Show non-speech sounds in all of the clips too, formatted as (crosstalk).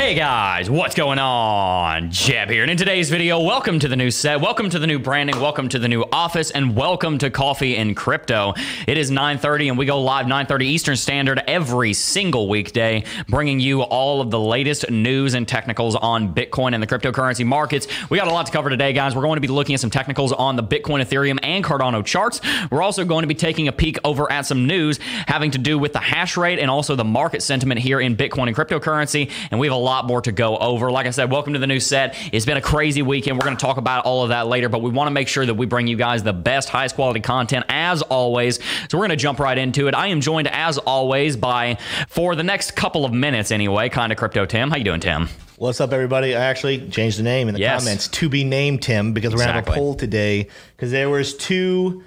Hey guys, what's going on? Jeb here, and in today's video, welcome to the new set, welcome to the new branding, welcome to the new office, and welcome to Coffee and Crypto. It is 9:30, and we go live 9:30 Eastern Standard every single weekday, bringing you all of the latest news and technicals on Bitcoin and the cryptocurrency markets. We got a lot to cover today, guys. We're going to be looking at some technicals on the Bitcoin, Ethereum, and Cardano charts. We're also going to be taking a peek over at some news having to do with the hash rate and also the market sentiment here in Bitcoin and cryptocurrency, and we have a lot more to go over. Like I said, welcome to the new set. It's been a crazy weekend. We're going to talk about all of that later, but we want to make sure that we bring you guys the best, highest quality content as always. So we're going to jump right into it. I am joined as always by, for the next couple of minutes anyway, kind of crypto Tim. How you doing, Tim? What's up, everybody? I actually changed the name in the Yes. comments to be named Tim because we're gonna have a poll today because there was two.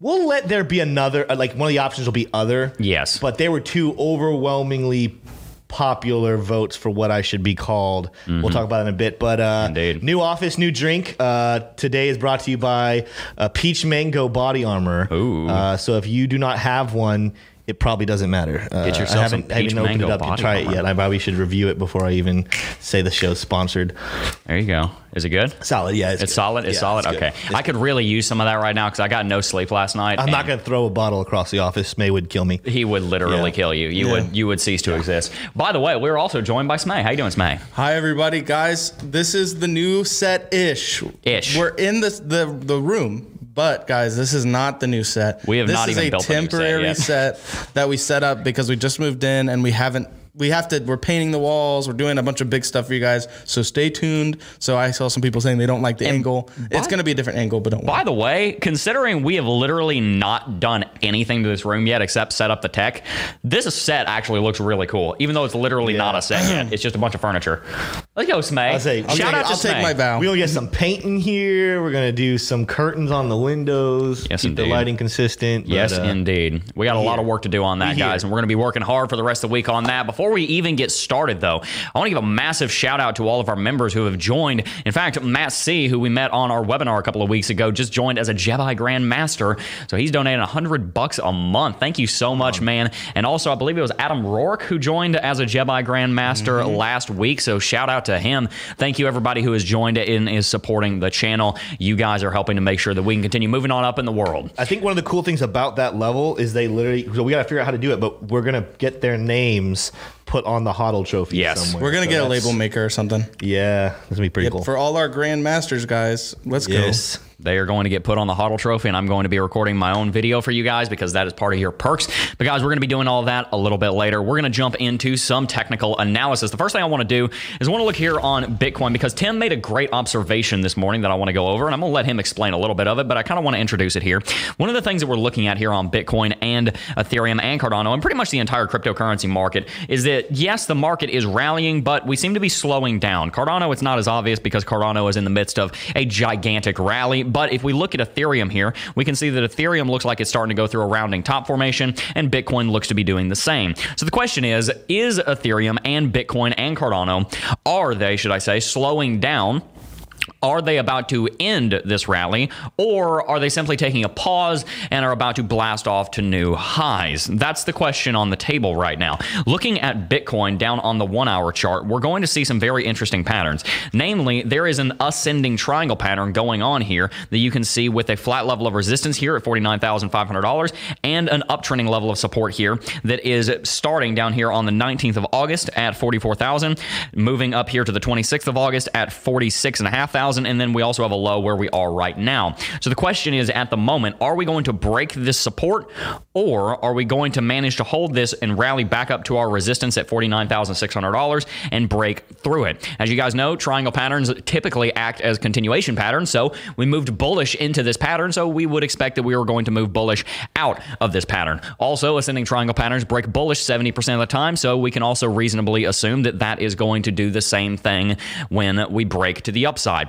We'll let there be another. uh, Like one of the options will be other. Yes. but there were two overwhelmingly popular votes for what I should be called. We'll talk about it in a bit. But uh, Mm-hmm. New office, new drink. Uh, today is brought to you by uh, Peach Mango Body Armor. Ooh. Uh, so if you do not have one. It probably doesn't matter. Uh, Get yourself I haven't, some I haven't opened it up Body to try Armor. it yet. I probably should review it before I even say the show's sponsored. There you go. Is it good? Solid, yeah. It's good. solid. It's Yeah, solid. good. okay. It's I could really use some of that right now because I got no sleep last night. I'm not going to throw a bottle across the office. May would kill me. He would literally Yeah. kill you. You Yeah. would. You would cease to exist. By the way, we're also joined by Smay. How you doing, Smay? Hi everybody, guys. This is the new set ish. Ish. We're in the the the room. But guys, this is not the new set. We have this not even a built set temporary yet. set that we set up because we just moved in and we haven't we have to we're painting the walls, we're doing a bunch of big stuff for you guys. So stay tuned. So I saw some people saying they don't like the angle. it's gonna be a different angle, but don't worry. By the way, considering we have literally not done anything to this room yet except set up the tech, this set actually looks really cool. Even though it's literally not a set yet, it's just a bunch of furniture. Let's go, Smay. I'll say- I'll Shout take- out to I'll take my bow. We're going to get some paint in here. We're going to do some curtains on the windows. Yes, keep the lighting consistent. but, Yes, uh, indeed. We got a lot of work to do on that, guys, and we're going to be working hard for the rest of the week on that. Before we even get started, though, I want to give a massive shout out to all of our members who have joined. In fact, Matt C., who we met on our webinar a couple of weeks ago, just joined as a Jedi Grand Master. So he's donating 100 bucks a month. Thank you so much, man. And also, I believe it was Adam Rourke who joined as a Jedi Grand Master Mm-hmm. last week. So shout out to him. Thank you, everybody who has joined and is supporting the channel. You guys are helping to make sure that we can continue moving on up in the world. I think one of the cool things about that level is they literally, so we got to figure out how to do it, but we're going to get their names put on the HODL trophy Yes. somewhere. we're gonna So get a label maker or something. Yeah, that's going to be pretty cool. For all our grand masters, guys. Let's go. yes. They are going to get put on the HODL trophy, and I'm going to be recording my own video for you guys because that is part of your perks. But guys, we're going to be doing all that a little bit later. We're going to jump into some technical analysis. The first thing I want to do is I want to look here on Bitcoin because Tim made a great observation this morning that I want to go over, and I'm going to let him explain a little bit of it, but I kind of want to introduce it here. One of the things that we're looking at here on Bitcoin and Ethereum and Cardano, and pretty much the entire cryptocurrency market, is that yes, the market is rallying, but we seem to be slowing down. Cardano, it's not as obvious because Cardano is in the midst of a gigantic rally. But if we look at Ethereum here, we can see that Ethereum looks like it's starting to go through a rounding top formation, and Bitcoin looks to be doing the same. So the question is is Ethereum and Bitcoin and Cardano, are they, should I say, slowing down? Are they about to end this rally, or are they simply taking a pause and are about to blast off to new highs? That's the question on the table right now. Looking at Bitcoin down on the one hour chart, we're going to see some very interesting patterns. Namely, there is an ascending triangle pattern going on here that you can see with a flat level of resistance here at $49,500 and an uptrending level of support here that is starting down here on the 19th of August at 44,000, moving up here to the 26th of August at 46,500, and then we also have a low where we are right now. So the question is at the moment, are we going to break this support or are we going to manage to hold this and rally back up to our resistance at $49,600 and break through it? As you guys know, triangle patterns typically act as continuation patterns. So we moved bullish into this pattern. So we would expect that we were going to move bullish out of this pattern. Also, ascending triangle patterns break bullish 70% of the time. So we can also reasonably assume that that is going to do the same thing when we break to the upside.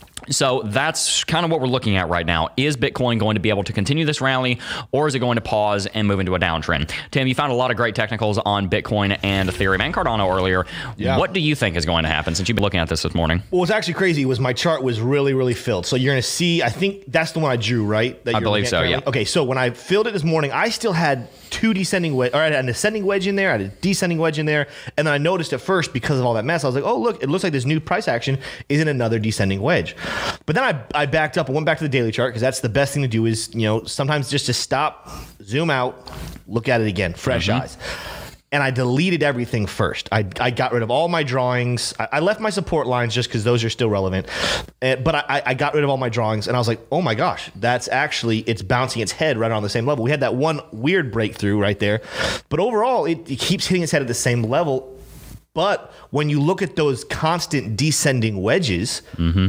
So that's kind of what we're looking at right now. Is Bitcoin going to be able to continue this rally or is it going to pause and move into a downtrend? Tim, you found a lot of great technicals on Bitcoin and Ethereum and Cardano earlier. Yeah. What do you think is going to happen since you've been looking at this this morning? What was actually crazy was my chart was really, really filled. So you're going to see, I think that's the one I drew, right? That I believe so, currently? yeah. Okay, so when I filled it this morning, I still had two descending wedge, or I had an ascending wedge in there, I had a descending wedge in there, and then I noticed at first because of all that mess, I was like, oh look, it looks like this new price action is in another descending wedge. But then I, I backed up and went back to the daily chart because that's the best thing to do is you know sometimes just to stop, zoom out, look at it again, fresh mm-hmm. eyes and I deleted everything first. I, I got rid of all my drawings. I, I left my support lines just because those are still relevant. And, but I, I got rid of all my drawings, and I was like, oh my gosh, that's actually it's bouncing its head right on the same level. We had that one weird breakthrough right there, but overall, it, it keeps hitting its head at the same level. But when you look at those constant descending wedges, mm-hmm.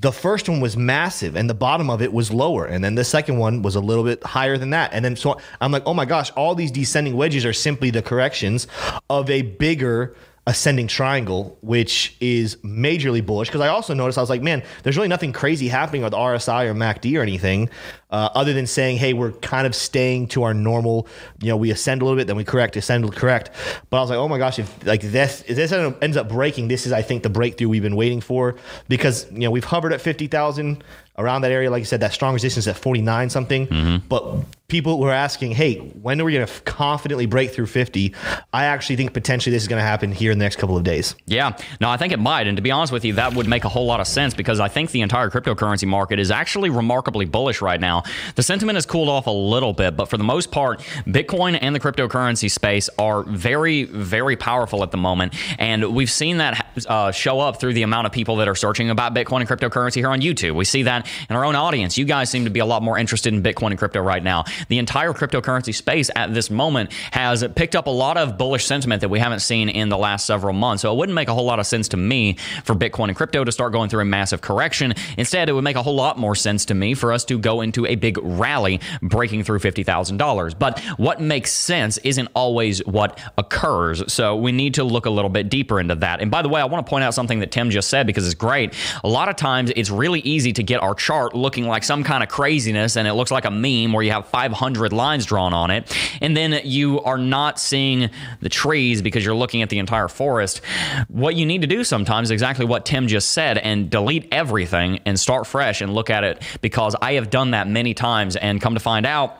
The first one was massive and the bottom of it was lower. And then the second one was a little bit higher than that. And then so i'm like oh my gosh all these descending wedges are simply the corrections of a bigger ascending triangle which is majorly bullish. Because i also noticed i was like man there's really nothing crazy happening with rsi or macd or anything uh, other than saying hey we're kind of staying to our normal you know we ascend a little bit then we correct ascend correct. But i was like oh my gosh if like this if this ends up breaking this is i think the breakthrough we've been waiting for. Because you know we've hovered at 50000 around that area like you said that strong resistance at 49 something but people were asking hey when are we going to confidently break through 50 i actually think potentially this is going to happen here in the next couple of days Yeah, no, I think it might. And to be honest with you, that would make a whole lot of sense because I think the entire cryptocurrency market is actually remarkably bullish right now. The sentiment has cooled off a little bit, but for the most part, Bitcoin and the cryptocurrency space are very, very powerful at the moment. And we've seen that uh, show up through the amount of people that are searching about Bitcoin and cryptocurrency here on YouTube. We see that in our own audience. You guys seem to be a lot more interested in Bitcoin and crypto right now. The entire cryptocurrency space at this moment has picked up a lot of bullish sentiment that we haven't seen in the last several months. So it wouldn't make a whole lot of sense to me for Bitcoin and crypto to start going through a massive correction. Instead, it would make a whole lot more sense to me for us to go into a big rally breaking through $50,000. But what makes sense isn't always what occurs. So we need to look a little bit deeper into that. And by the way, I want to point out something that Tim just said because it's great. A lot of times it's really easy to get our chart looking like some kind of craziness and it looks like a meme where you have 500 lines drawn on it. And then you are not seeing the trees because you're looking at the entire forest. What you need to do sometimes exactly what Tim just said and delete everything and start fresh and look at it because I have done that many times and come to find out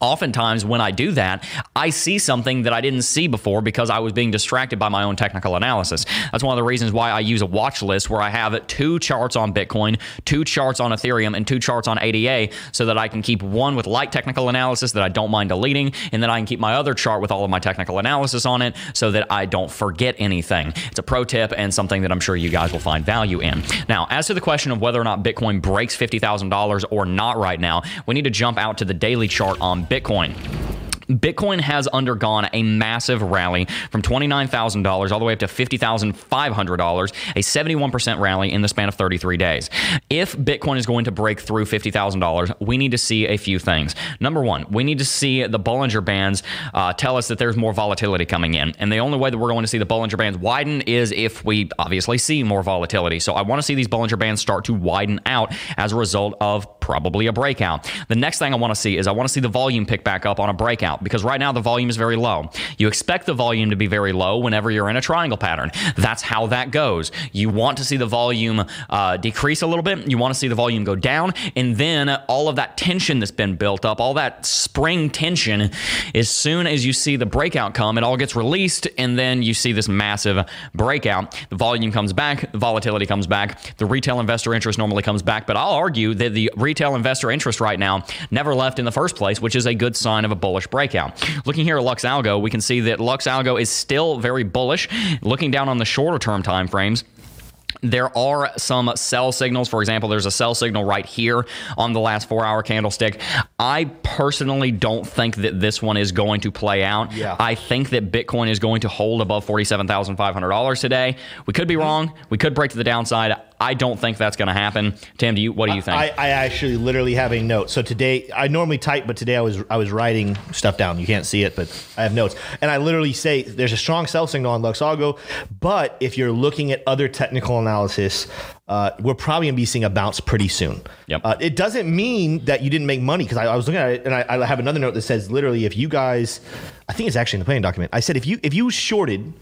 oftentimes when I do that, I see something that I didn't see before because I was being distracted by my own technical analysis. That's one of the reasons why I use a watch list where I have two charts on Bitcoin, two charts on Ethereum, and two charts on ADA so that I can keep one with light technical analysis that I don't mind deleting, and then I can keep my other chart with all of my technical analysis on it so that I don't forget anything. It's a pro tip and something that I'm sure you guys will find value in. Now, as to the question of whether or not Bitcoin breaks $50,000 or not right now, we need to jump out to the daily chart on Bitcoin. Bitcoin has undergone a massive rally from $29,000 all the way up to $50,500, a 71% rally in the span of 33 days. If Bitcoin is going to break through $50,000, we need to see a few things. Number one, we need to see the Bollinger Bands uh, tell us that there's more volatility coming in. And the only way that we're going to see the Bollinger Bands widen is if we obviously see more volatility. So I want to see these Bollinger Bands start to widen out as a result of probably a breakout. The next thing I want to see is I want to see the volume pick back up on a breakout because right now the volume is very low. You expect the volume to be very low whenever you're in a triangle pattern. That's how that goes. You want to see the volume uh, decrease a little bit. You want to see the volume go down, and then all of that tension that's been built up, all that spring tension, as soon as you see the breakout come, it all gets released, and then you see this massive breakout. The volume comes back, the volatility comes back, the retail investor interest normally comes back. But I'll argue that the retail investor interest right now never left in the first place, which is a good sign of a bullish breakout. Looking here at Lux Algo, we can see that Lux Algo is still very bullish. Looking down on the shorter term time frames, there are some sell signals. For example, there's a sell signal right here on the last four hour candlestick. I personally don't think that this one is going to play out. Yeah. I think that Bitcoin is going to hold above $47,500 today. We could be mm-hmm. wrong. We could break to the downside. I don't think that's going to happen. Tim, do you? What do you think? I, I actually literally have a note. So today, I normally type, but today I was I was writing stuff down. You can't see it, but I have notes, and I literally say there's a strong sell signal on Lux Algo. But if you're looking at other technical analysis, uh, we're probably going to be seeing a bounce pretty soon. Yep. Uh, it doesn't mean that you didn't make money because I, I was looking at it and I, I have another note that says literally if you guys, I think it's actually in the planning document. I said if you if you shorted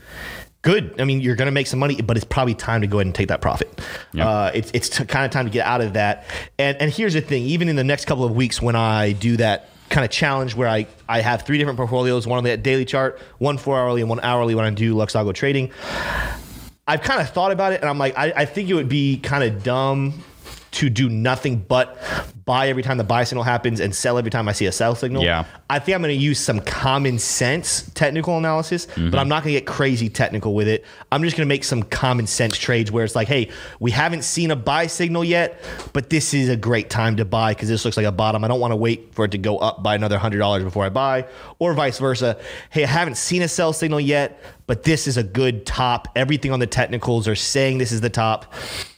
good. I mean, you're going to make some money, but it's probably time to go ahead and take that profit. Yep. Uh, it's it's t- kind of time to get out of that. And and here's the thing: even in the next couple of weeks, when I do that kind of challenge where I I have three different portfolios, one on the daily chart, one four hourly, and one hourly when I do Lux Algo trading. I've kind of thought about it, and I'm like, I, I think it would be kind of dumb to do nothing but buy every time the buy signal happens and sell every time I see a sell signal. Yeah. I think I'm going to use some common sense technical analysis, Mm-hmm. but I'm not going to get crazy technical with it. I'm just going to make some common sense trades where it's like, hey, we haven't seen a buy signal yet, but this is a great time to buy because this looks like a bottom. I don't want to wait for it to go up by another $100 before I buy, or vice versa. Hey, I haven't seen a sell signal yet, but this is a good top. Everything on the technicals are saying this is the top.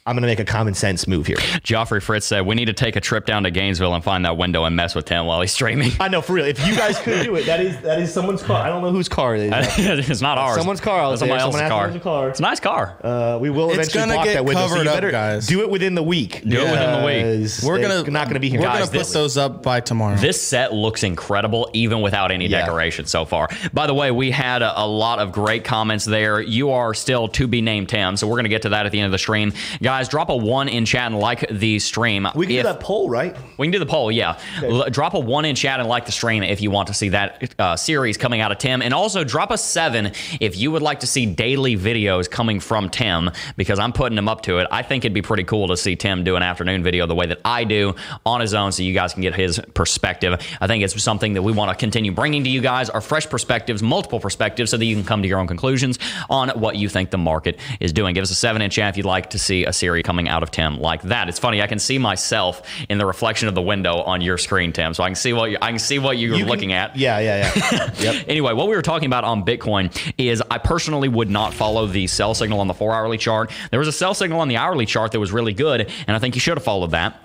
I'm going to make a common sense move here. Joffrey Fritz said, We need to take a trip down to Gainesville and find that window and mess with Tim while he's streaming. I know for real. If you guys could do it, that is that is someone's car. I don't know whose car it is. (laughs) it's not ours. Someone's car out It's there. somebody else's Someone car. me car. It's a nice car. Uh, we will It's eventually gonna block get that window. so covered you up, better guys. Do it within the week. Do it within the week. We're they're gonna not going to be here. We're Guys, gonna put this- those up by tomorrow. This set looks incredible, even without any Yeah. decoration so far. By the way, we had a, a lot of great comments there. You are still to be named Tim, so we're going to get to that at the end of the stream. Guys, drop a one in chat and like the stream. we can If- do that poll, right? We can do the poll, yeah. L- drop a one in chat and like the stream if you want to see that uh, series coming out of Tim. And also drop a seven if you would like to see daily videos coming from Tim because I'm putting him up to it. I think it'd be pretty cool to see Tim do an afternoon video the way that I do on his own so you guys can get his perspective. I think it's something that we want to continue bringing to you guys our fresh perspectives, multiple perspectives, so that you can come to your own conclusions on what you think the market is doing. Give us a seven in chat if you'd like to see a series coming out of Tim like that. It's funny, I can see myself in the reflection of the window on your screen, Tim. So I can see what you, I can see what you're You can- looking at. Yeah, yeah, yeah. (laughs) yep. Anyway, what we were talking about on Bitcoin is I personally would not follow the sell signal on the four hourly chart. There was a sell signal on the hourly chart that was really good, and I think you should have followed that.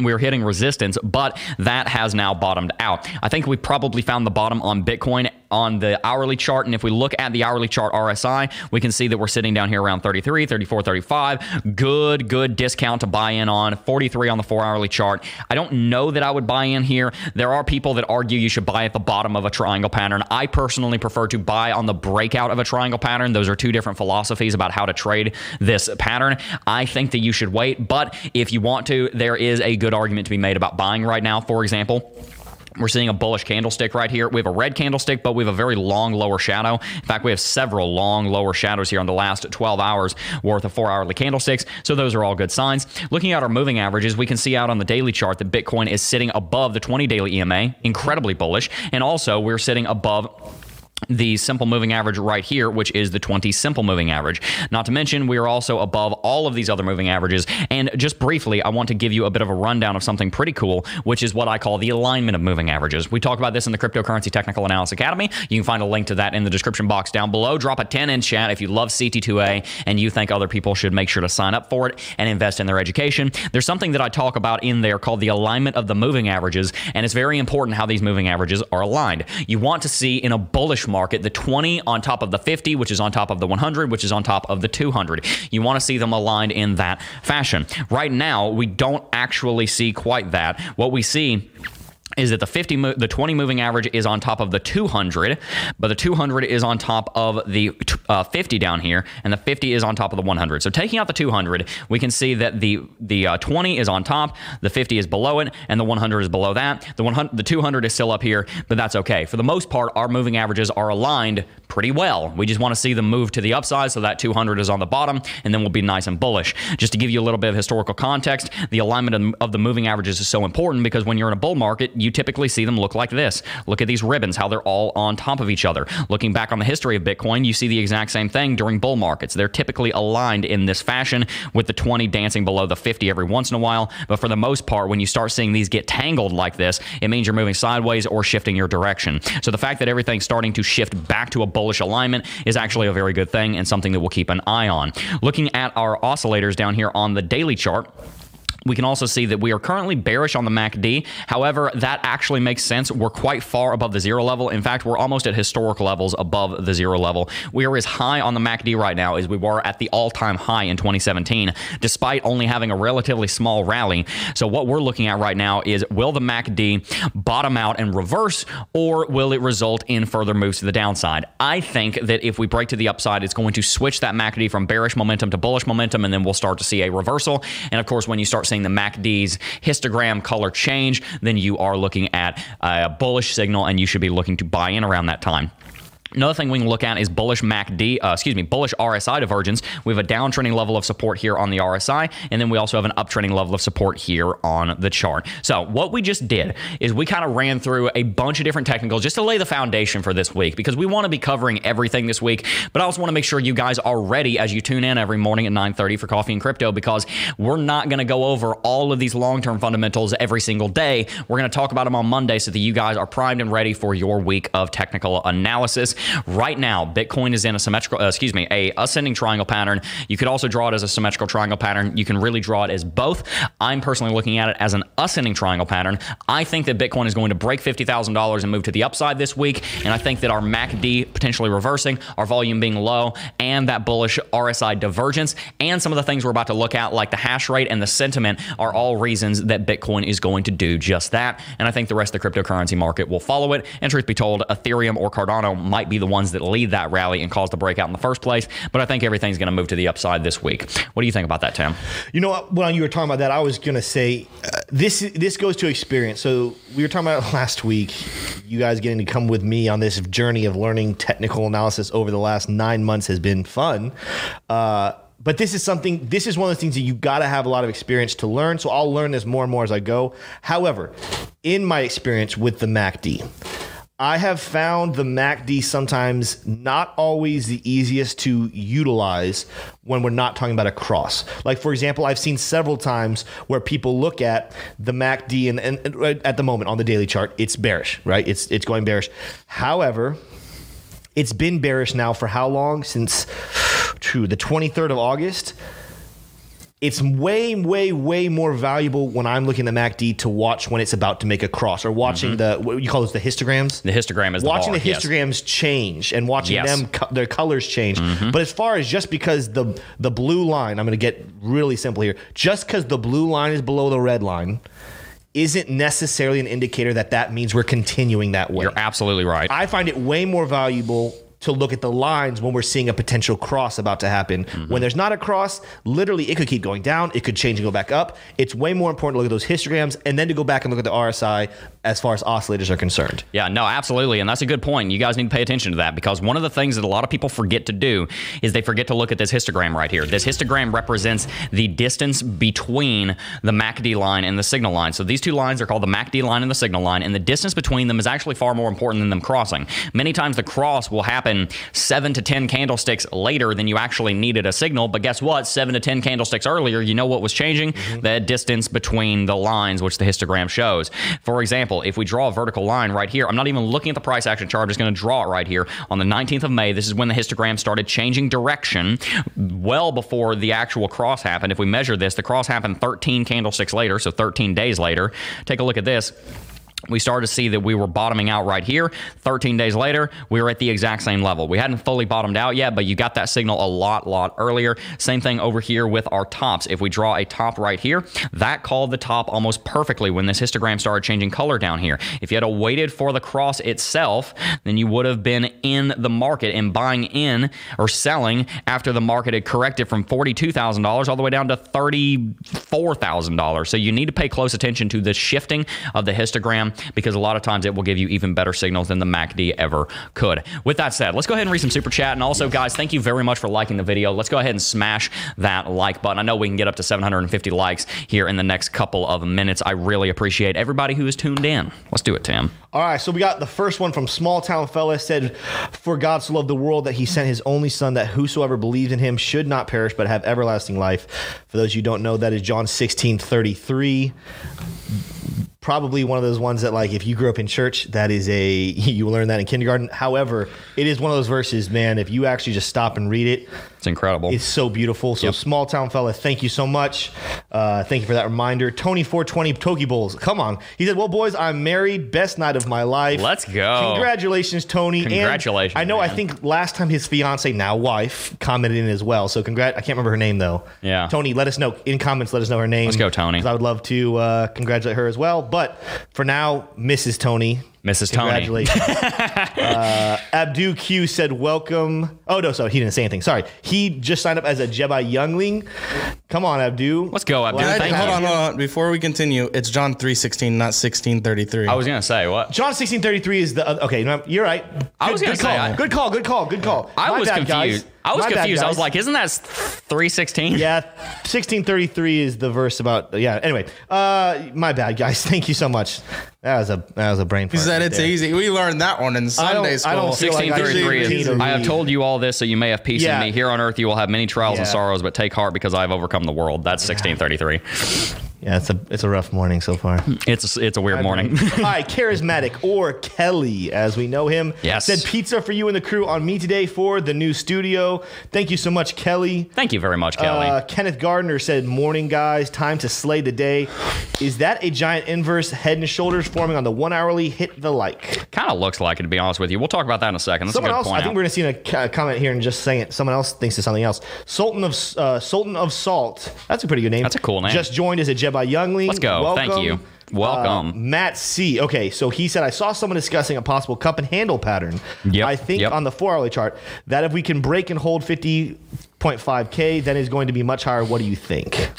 We were hitting resistance, but that has now bottomed out. I think we probably found the bottom on Bitcoin on the hourly chart. And if we look at the hourly chart RSI, we can see that we're sitting down here around 33, 34, 35. Good, good discount to buy in on. 43 on the four hourly chart. I don't know that I would buy in here. There are people that argue you should buy at the bottom of a triangle pattern. I personally prefer to buy on the breakout of a triangle pattern. Those are two different philosophies about how to trade this pattern. I think that you should wait, but if you want to, there is a good argument to be made about buying right now. For example, we're seeing a bullish candlestick right here. We have a red candlestick, but we have a very long lower shadow. In fact, we have several long lower shadows here on the last 12 hours worth of four hourly candlesticks. So those are all good signs. Looking at our moving averages, we can see out on the daily chart that Bitcoin is sitting above the 20 daily EMA, incredibly bullish. And also, we're sitting above the simple moving average right here, which is the 20 simple moving average. Not to mention, we are also above all of these other moving averages. And just briefly, I want to give you a bit of a rundown of something pretty cool, which is what I call the alignment of moving averages. We talk about this in the Cryptocurrency Technical Analysis Academy. You can find a link to that in the description box down below. Drop a 10 in chat if you love CT2A and you think other people should make sure to sign up for it and invest in their education. There's something that I talk about in there called the alignment of the moving averages, and it's very important how these moving averages are aligned. You want to see in a bullish the 20 on top of the 50, which is on top of the 100, which is on top of the 200. You want to see them aligned in that fashion. Right now, we don't actually see quite that. What we see is that the 50 mo- the 20 moving average is on top of the 200 but the 200 is on top of the uh, 50 down here and the 50 is on top of the 100 so taking out the 200 we can see that the the uh, 20 is on top the 50 is below it and the 100 is below that. The 100 the 200 is still up here but that's okay. For the most part our moving averages are aligned pretty well we just want to see them move to the upside so that 200 is on the bottom and then we'll be nice and bullish just to give you a little bit of historical context the alignment of- the moving averages is so important because when you're in a bull market you typically see them look like this. Look at these ribbons, how they're all on top of each other. Looking back on the history of Bitcoin, you see the exact same thing during bull markets. They're typically aligned in this fashion with the 20 dancing below the 50 every once in a while. But for the most part, when you start seeing these get tangled like this, it means you're moving sideways or shifting your direction. So the fact that everything's starting to shift back to a bullish alignment is actually a very good thing and something that we'll keep an eye on. Looking at our oscillators down here on the daily chart, We can also see that we are currently bearish on the MACD. However, that actually makes sense. We're quite far above the zero level. In fact, we're almost at historic levels above the zero level. We are as high on the MACD right now as we were at the all time high in 2017, despite only having a relatively small rally. So, what we're looking at right now is will the MACD bottom out and reverse, or will it result in further moves to the downside? I think that if we break to the upside, it's going to switch that MACD from bearish momentum to bullish momentum, and then we'll start to see a reversal. And of course, when you start seeing the MACD's histogram color change, then you are looking at a bullish signal and you should be looking to buy in around that time. Another thing we can look at is bullish MACD, uh, excuse me, bullish RSI divergence. We have a downtrending level of support here on the RSI, and then we also have an uptrending level of support here on the chart. So what we just did is we kind of ran through a bunch of different technicals just to lay the foundation for this week because we want to be covering everything this week, but I also want to make sure you guys are ready as you tune in every morning at 9:30 for Coffee and Crypto because we're not going to go over all of these long-term fundamentals every single day. We're going to talk about them on Monday so that you guys are primed and ready for your week of technical analysis. Right now, Bitcoin is in a symmetrical, uh, excuse me, a ascending triangle pattern. You could also draw it as a symmetrical triangle pattern. You can really draw it as both. I'm personally looking at it as an ascending triangle pattern. I think that Bitcoin is going to break $50,000 and move to the upside this week. And I think that our MACD potentially reversing, our volume being low, and that bullish RSI divergence, and some of the things we're about to look at, like the hash rate and the sentiment, are all reasons that Bitcoin is going to do just that. And I think the rest of the cryptocurrency market will follow it. And truth be told, Ethereum or Cardano might be the ones that lead that rally and cause the breakout in the first place. But I think everything's going to move to the upside this week. What do you think about that, Tim? You know? When you were talking about that, I was gonna say uh, this. This goes to experience. So we were talking about (laughs) last week. You guys getting to come with me on this journey of learning technical analysis over the last nine months has been fun. Uh, but this is something. This is one of the things that you got to have a lot of experience to learn. So I'll learn this more and more as I go. However, in my experience with the MACD. I have found the MACD sometimes not always the easiest to utilize when we're not talking about a cross. Like, for example, I've seen several times where people look at the MACD and, and, and uh, at the moment on the daily chart, it's bearish, right? It's, it's going bearish. However, it's been bearish now for how long? Since true, the 23rd of August it's way, way, way more valuable when I'm looking at the MACD to watch when it's about to make a cross or watching mm-hmm. the what you call those the histograms. The histogram is the watching bar, the yes. histograms change and watching Yes. them co- their colors change. Mm-hmm. But as far as just because the the blue line, I'm going to get really simple here. Just because the blue line is below the red line isn't necessarily an indicator that that means we're continuing that way. You're absolutely right. I find it way more valuable to look at the lines when we're seeing a potential cross about to happen. Mm-hmm. When there's not a cross, literally it could keep going down, it could change and go back up. It's way more important to look at those histograms and then to go back and look at the RSI as far as oscillators are concerned. Yeah, no, absolutely. And that's a good point. You guys need to pay attention to that because one of the things that a lot of people forget to do is they forget to look at this histogram right here. This histogram represents the distance between the MACD line and the signal line. So these two lines are called the MACD line and the signal line, and the distance between them is actually far more important than them crossing. Many times the cross will happen seven to 10 candlesticks later than you actually needed a signal. But guess what? Seven to 10 candlesticks earlier, you know what was changing? Mm-hmm. The distance between the lines, which the histogram shows. For example, if we draw a vertical line right here, I'm not even looking at the price action chart, I'm just going to draw it right here. On the 19th of May, this is when the histogram started changing direction well before the actual cross happened. If we measure this, the cross happened 13 candlesticks later, so 13 days later. Take a look at this we started to see that we were bottoming out right here. 13 days later, we were at the exact same level. We hadn't fully bottomed out yet, but you got that signal a lot, lot earlier. Same thing over here with our tops. If we draw a top right here, that called the top almost perfectly when this histogram started changing color down here. If you had waited for the cross itself, then you would have been in the market and buying in or selling after the market had corrected from $42,000 all the way down to $34,000. So you need to pay close attention to the shifting of the histogram because a lot of times it will give you even better signals than the MACD ever could. With that said, let's go ahead and read some super chat. And also, guys, thank you very much for liking the video. Let's go ahead and smash that like button. I know we can get up to 750 likes here in the next couple of minutes. I really appreciate everybody who is tuned in. Let's do it, Tim. All right, so we got the first one from Small Town Fella said, For God so loved the world that he sent his only son, that whosoever believes in him should not perish but have everlasting life. For those you don't know, that is John 16 33. Probably one of those ones that like if you grew up in church, that is a (laughs) you learn that in kindergarten. However, it is one of those verses, man. If you actually just stop and read it, It's incredible. it's so beautiful. So, Yep. small town fella, thank you so much. Uh, thank you for that reminder. Tony 420 Toki Bowls, come on. He said, "Well, boys, I'm married. Best night of my life. Let's go. Congratulations, Tony. And Congratulations, I know. I think last time his fiance, now wife, commented in as well. So, congrats I can't remember her name though. Yeah. Tony, let us know in comments. Let us know her name. Let's go, Tony. I would love to uh, congratulate her as well. But for now, Mrs. Tony. Mrs. Tony. Congratulations. (laughs) uh, Abdu Q said, Welcome. Oh, no, so he didn't say anything. Sorry. He just signed up as a Jedi Youngling. Come on, Abdu. Let's go, Abdu. Glad to Thank have you. hold on, hold on. Before we continue, it's John three sixteen, not sixteen thirty three. I was gonna say what? John 1633 is the. Uh, okay, no, you're right. I Good- was gonna good say, call. I- good call. Good call. Good call. I My was bad, guys. confused. I was My bad, confused. I was like, isn't that 316? Yeah, 1633 is the verse about. Yeah. Anyway, uh, my bad, guys. (laughs) Thank you so much. That was a that was a brain. He fart said right it's there. easy. We learned that one in Sunday I don't school. feel like I 1633 should is, continue to I have told you all this so you may have peace Yeah. in me. Here on earth you will have many trials and sorrows, but take heart because I have overcome the world. That's 1633. Yeah, it's a it's a rough morning so far. It's a, it's a weird morning. (laughs) Hi, charismatic or Kelly, as we know him. Yes. Said pizza for you and the crew on me today for the new studio. Thank you so much, Kelly. Thank you very much, Kelly. Uh, Kenneth Gardner said, "Morning, guys. Time to slay the day. (sighs) Is that a giant inverse head and shoulders forming on the one hourly? Hit the like. kind of looks like it, to be honest with you. We'll talk about that in a second. That's Someone a good else. point. I think we're gonna see a ca- comment here and just saying it. Someone else thinks it's something else. Sultan of uh, Sultan of Salt. That's a pretty good name. That's a cool name. Just joined as a Jedi youngling. Let's go. Welcome. Thank you. Welcome. Uh, Matt C. Okay, so he said I saw someone discussing a possible cup and handle pattern. Yep, I think yep. on the four hourly chart that if we can break and hold fifty point five k, then is going to be much higher. What do you think?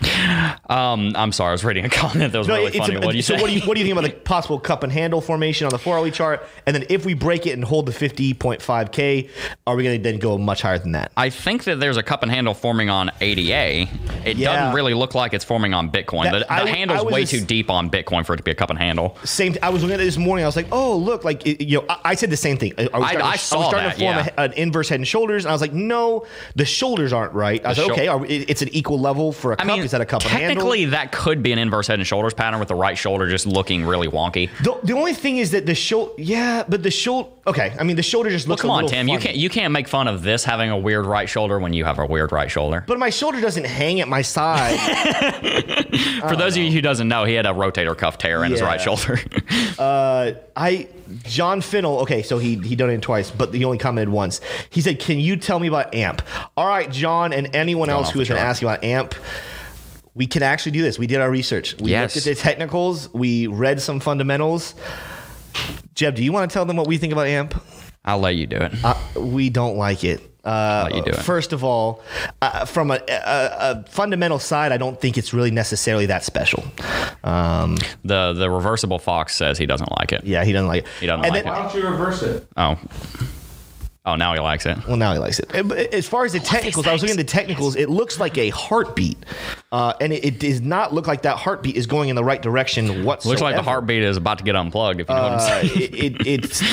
Um, I'm sorry, I was reading a comment that was really funny. a- what do you so say? what do you what do you think about the (laughs) possible cup and handle formation on the four hourly chart? And then if we break it and hold the fifty point five k, are we going to then go much higher than that? I think that there's a cup and handle forming on ADA. It Yeah. doesn't really look like it's forming on Bitcoin. That- the the I handle's I way just- too deep on Bitcoin for it to be a cup and handle. Same. I was looking at it this morning. I was like, "Oh, look!" Like it, you know, I, I said the same thing. I- starting to- I are saw we starting that, to form yeah. a, an inverse head and shoulders, and I was like, "No, the shoulders aren't right." I The said, shou- "Okay, we, it's an equal level for a cup. mean, Is that a cup and technically, that could be an inverse head and shoulders pattern with the right shoulder just looking really wonky. The, the only thing is that the shoulder, yeah, but the shoulder. Okay, I mean the shoulder just Well, looks. come a on, Tim. You can't you can't make fun of this having a weird right shoulder when you have a weird right shoulder. But my shoulder doesn't hang at my side. (laughs) For those of you who doesn't know, he had a rotator cuff tear in his right shoulder. (laughs) uh, I John Finnell. Okay, so he he donated twice, but he only commented once. He said, "Can you tell me about AMP?" All right, John, and anyone else who has been asking about AMP. We can actually do this. We did our research. We Yes. looked at the technicals. We read some fundamentals. Jeb, do you want to tell them what we think about AMP? I'll let you do it. Uh, we don't like it. Uh, let you do. First of all, uh, from a, a, a fundamental side, I don't think it's really necessarily that special. Um, The the reversible fox says he doesn't like it. yeah, he doesn't like it. He doesn't And like then- it. Why don't you reverse it? Oh. Oh, now he likes it. Well, now he likes it. Uh, As far as the technicals, I was looking at the technicals. It looks like a heartbeat, uh, and it, it does not look like that heartbeat is going in the right direction whatsoever. Looks like the heartbeat is about to get unplugged. If you know what I'm Uh, saying. it, it, it's.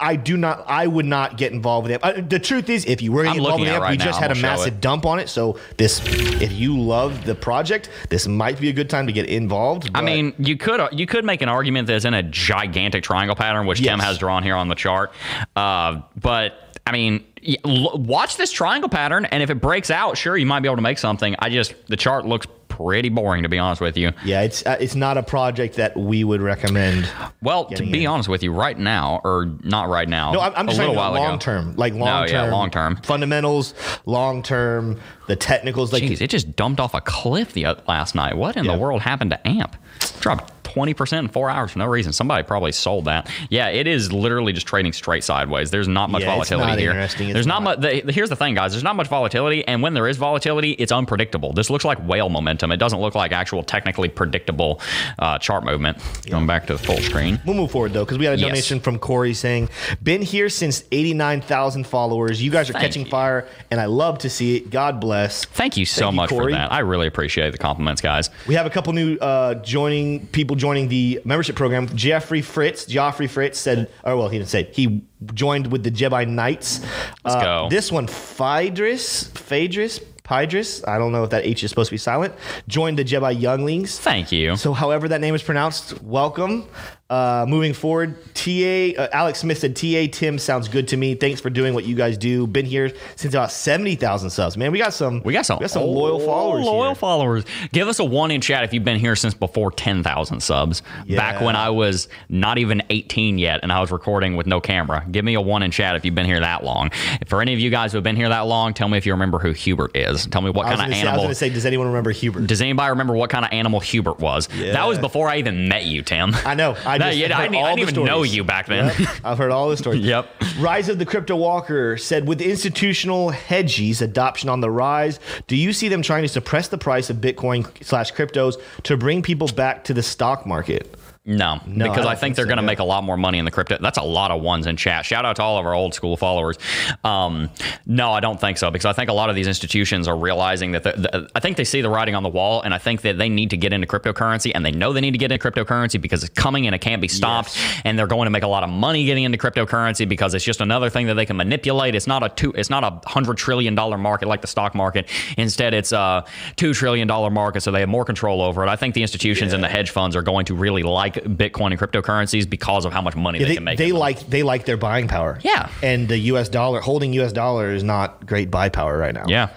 I do not. I would not get involved with it. Uh, the truth is, if you were going I'm to get involved with it, it right we now. just I'm had a massive it. dump on it. So this, if you love the project, this might be a good time to get involved. I mean, you could you could make an argument that's in a gigantic triangle pattern, which Tim has drawn here on the chart. Uh, but I mean, watch this triangle pattern, and if it breaks out, sure, you might be able to make something. I just the chart looks pretty boring, to be honest with you. yeah, it's uh, it's not a project that we would recommend. Well, to be in. honest with you, right now, or not right now, No, I'm, I'm a just little saying long ago. term, like No, long term, yeah, long term. fundamentals, long term, the technicals. Like Jeez, it just dumped off a cliff the oth- last night. What in Yeah. the world happened to AMP? Dropped 20% in four hours for no reason. Somebody probably sold that. Yeah, it is literally just trading straight sideways. There's not much Yeah, volatility not here. There's not, not. much. The, here's the thing, guys. There's not much volatility, and when there is volatility, it's unpredictable. This looks like whale momentum. It doesn't look like actual technically predictable uh, chart movement. Going back to the full screen. We'll move forward though, because we had a Yes. donation from Corey saying, "Been here since eighty nine thousand followers. You guys are Thank catching you. fire, and I love to see it. God bless." Thank you so Thank you, much Corey. for that. I really appreciate the compliments, guys. We have a couple new uh, joining people joining the membership program. Jeffrey Fritz, Joffrey Fritz said, or well, he didn't say he joined with the Jedi Knights. Let's Uh, go. This one, Phaedrus, Phaedrus Pydris. I don't know if that H is supposed to be silent. Joined the Jedi Younglings. Thank you. So, however that name is pronounced, welcome. Uh, moving forward, TA uh, Alex Smith said, "TA Tim sounds good to me. Thanks for doing what you guys do. Been here since about seventy thousand subs. Man, we got some. We got some, We got some loyal oh, followers. Loyal here. followers. Give us a one in chat if you've been here since before 10,000 subs. Back when I was not even 18 yet and I was recording with no camera. Give me a one in chat if you've been here that long. For any of you guys who have been here that long, tell me if you remember who Hubert is. Tell me what kind of say- I was animal. going to say, does anyone remember Hubert? Does anybody remember what kind of animal Hubert was? That was before I even met you, Tim. I know. I That- yeah, I I didn't even know you back then. Yep, I've heard all the stories. (laughs) Yep. Rise of the Crypto Walker said, with institutional hedgies adoption on the rise, do you see them trying to suppress the price of Bitcoin slash cryptos to bring people back to the stock market? No, No, because I I, think think they're so, going to yeah. make a lot more money in the crypto. That's a lot of ones in chat. Shout out to all of our old school followers. Um, no, I don't think so because I think a lot of these institutions are realizing that the, the, I think they see the writing on the wall, and I think that they need to get into cryptocurrency, and they know they need to get into cryptocurrency because it's coming and it can't be stopped, and they're going to make a lot of money getting into cryptocurrency because it's just another thing that they can manipulate. It's not a two, it's not a hundred trillion dollar market like the stock market. Instead, it's a two trillion dollar market, so they have more control over it. I think the institutions and the hedge funds are going to really like Bitcoin and cryptocurrencies because of how much money Yeah, they, they can make. they them. like they like their buying power. Yeah. and the U.S. dollar holding U.S. dollar is not great buy power right now. yeah,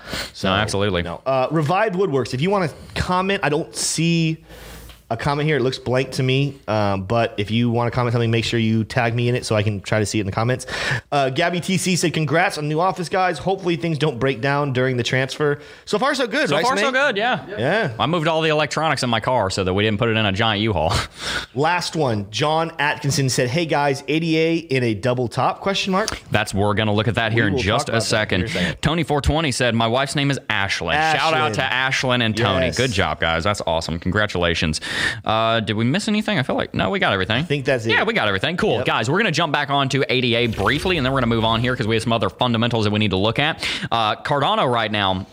no, absolutely. No. Uh, Revived Woodworks. If you want to comment, I don't see a comment here. It looks blank to me. Um, but if you want to comment something, make sure you tag me in it so I can try to see it in the comments. Uh, Gabby TC said, "Congrats on the new office, guys. Hopefully things don't break down during the transfer. So far, so good. So right, far, so good. Yeah. Yeah. I moved all the electronics in my car so that we didn't put it in a giant U-Haul. (laughs) Last one. John Atkinson said, "Hey guys, ADA in a double top?" Question mark. That's we're gonna look at that here in just a second. here in a second. Tony 420 said, "My wife's name is Ashlyn. Shout out to Ashlyn and Tony. Yes. Good job, guys. That's awesome. Congratulations. Uh, did we miss anything? I feel like no, we got everything. I think that's it. Yeah, we got everything. Cool, guys. We're gonna jump back onto ADA briefly, and then we're gonna move on here because we have some other fundamentals that we need to look at. Uh, Cardano right now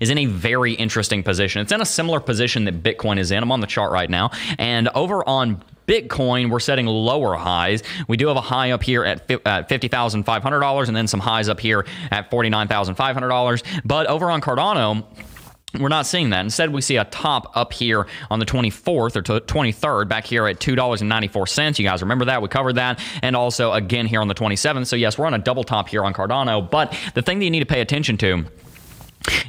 is in a very interesting position. It's in a similar position that Bitcoin is in. I'm on the chart right now. And over on Bitcoin, we're setting lower highs. We do have a high up here at $50,500 and then some highs up here at $49,500. But over on Cardano, we're not seeing that. Instead, we see a top up here on the 24th or to 23rd, back here at $2.94. You guys remember that? We covered that. And also again here on the 27th. So, yes, we're on a double top here on Cardano. But the thing that you need to pay attention to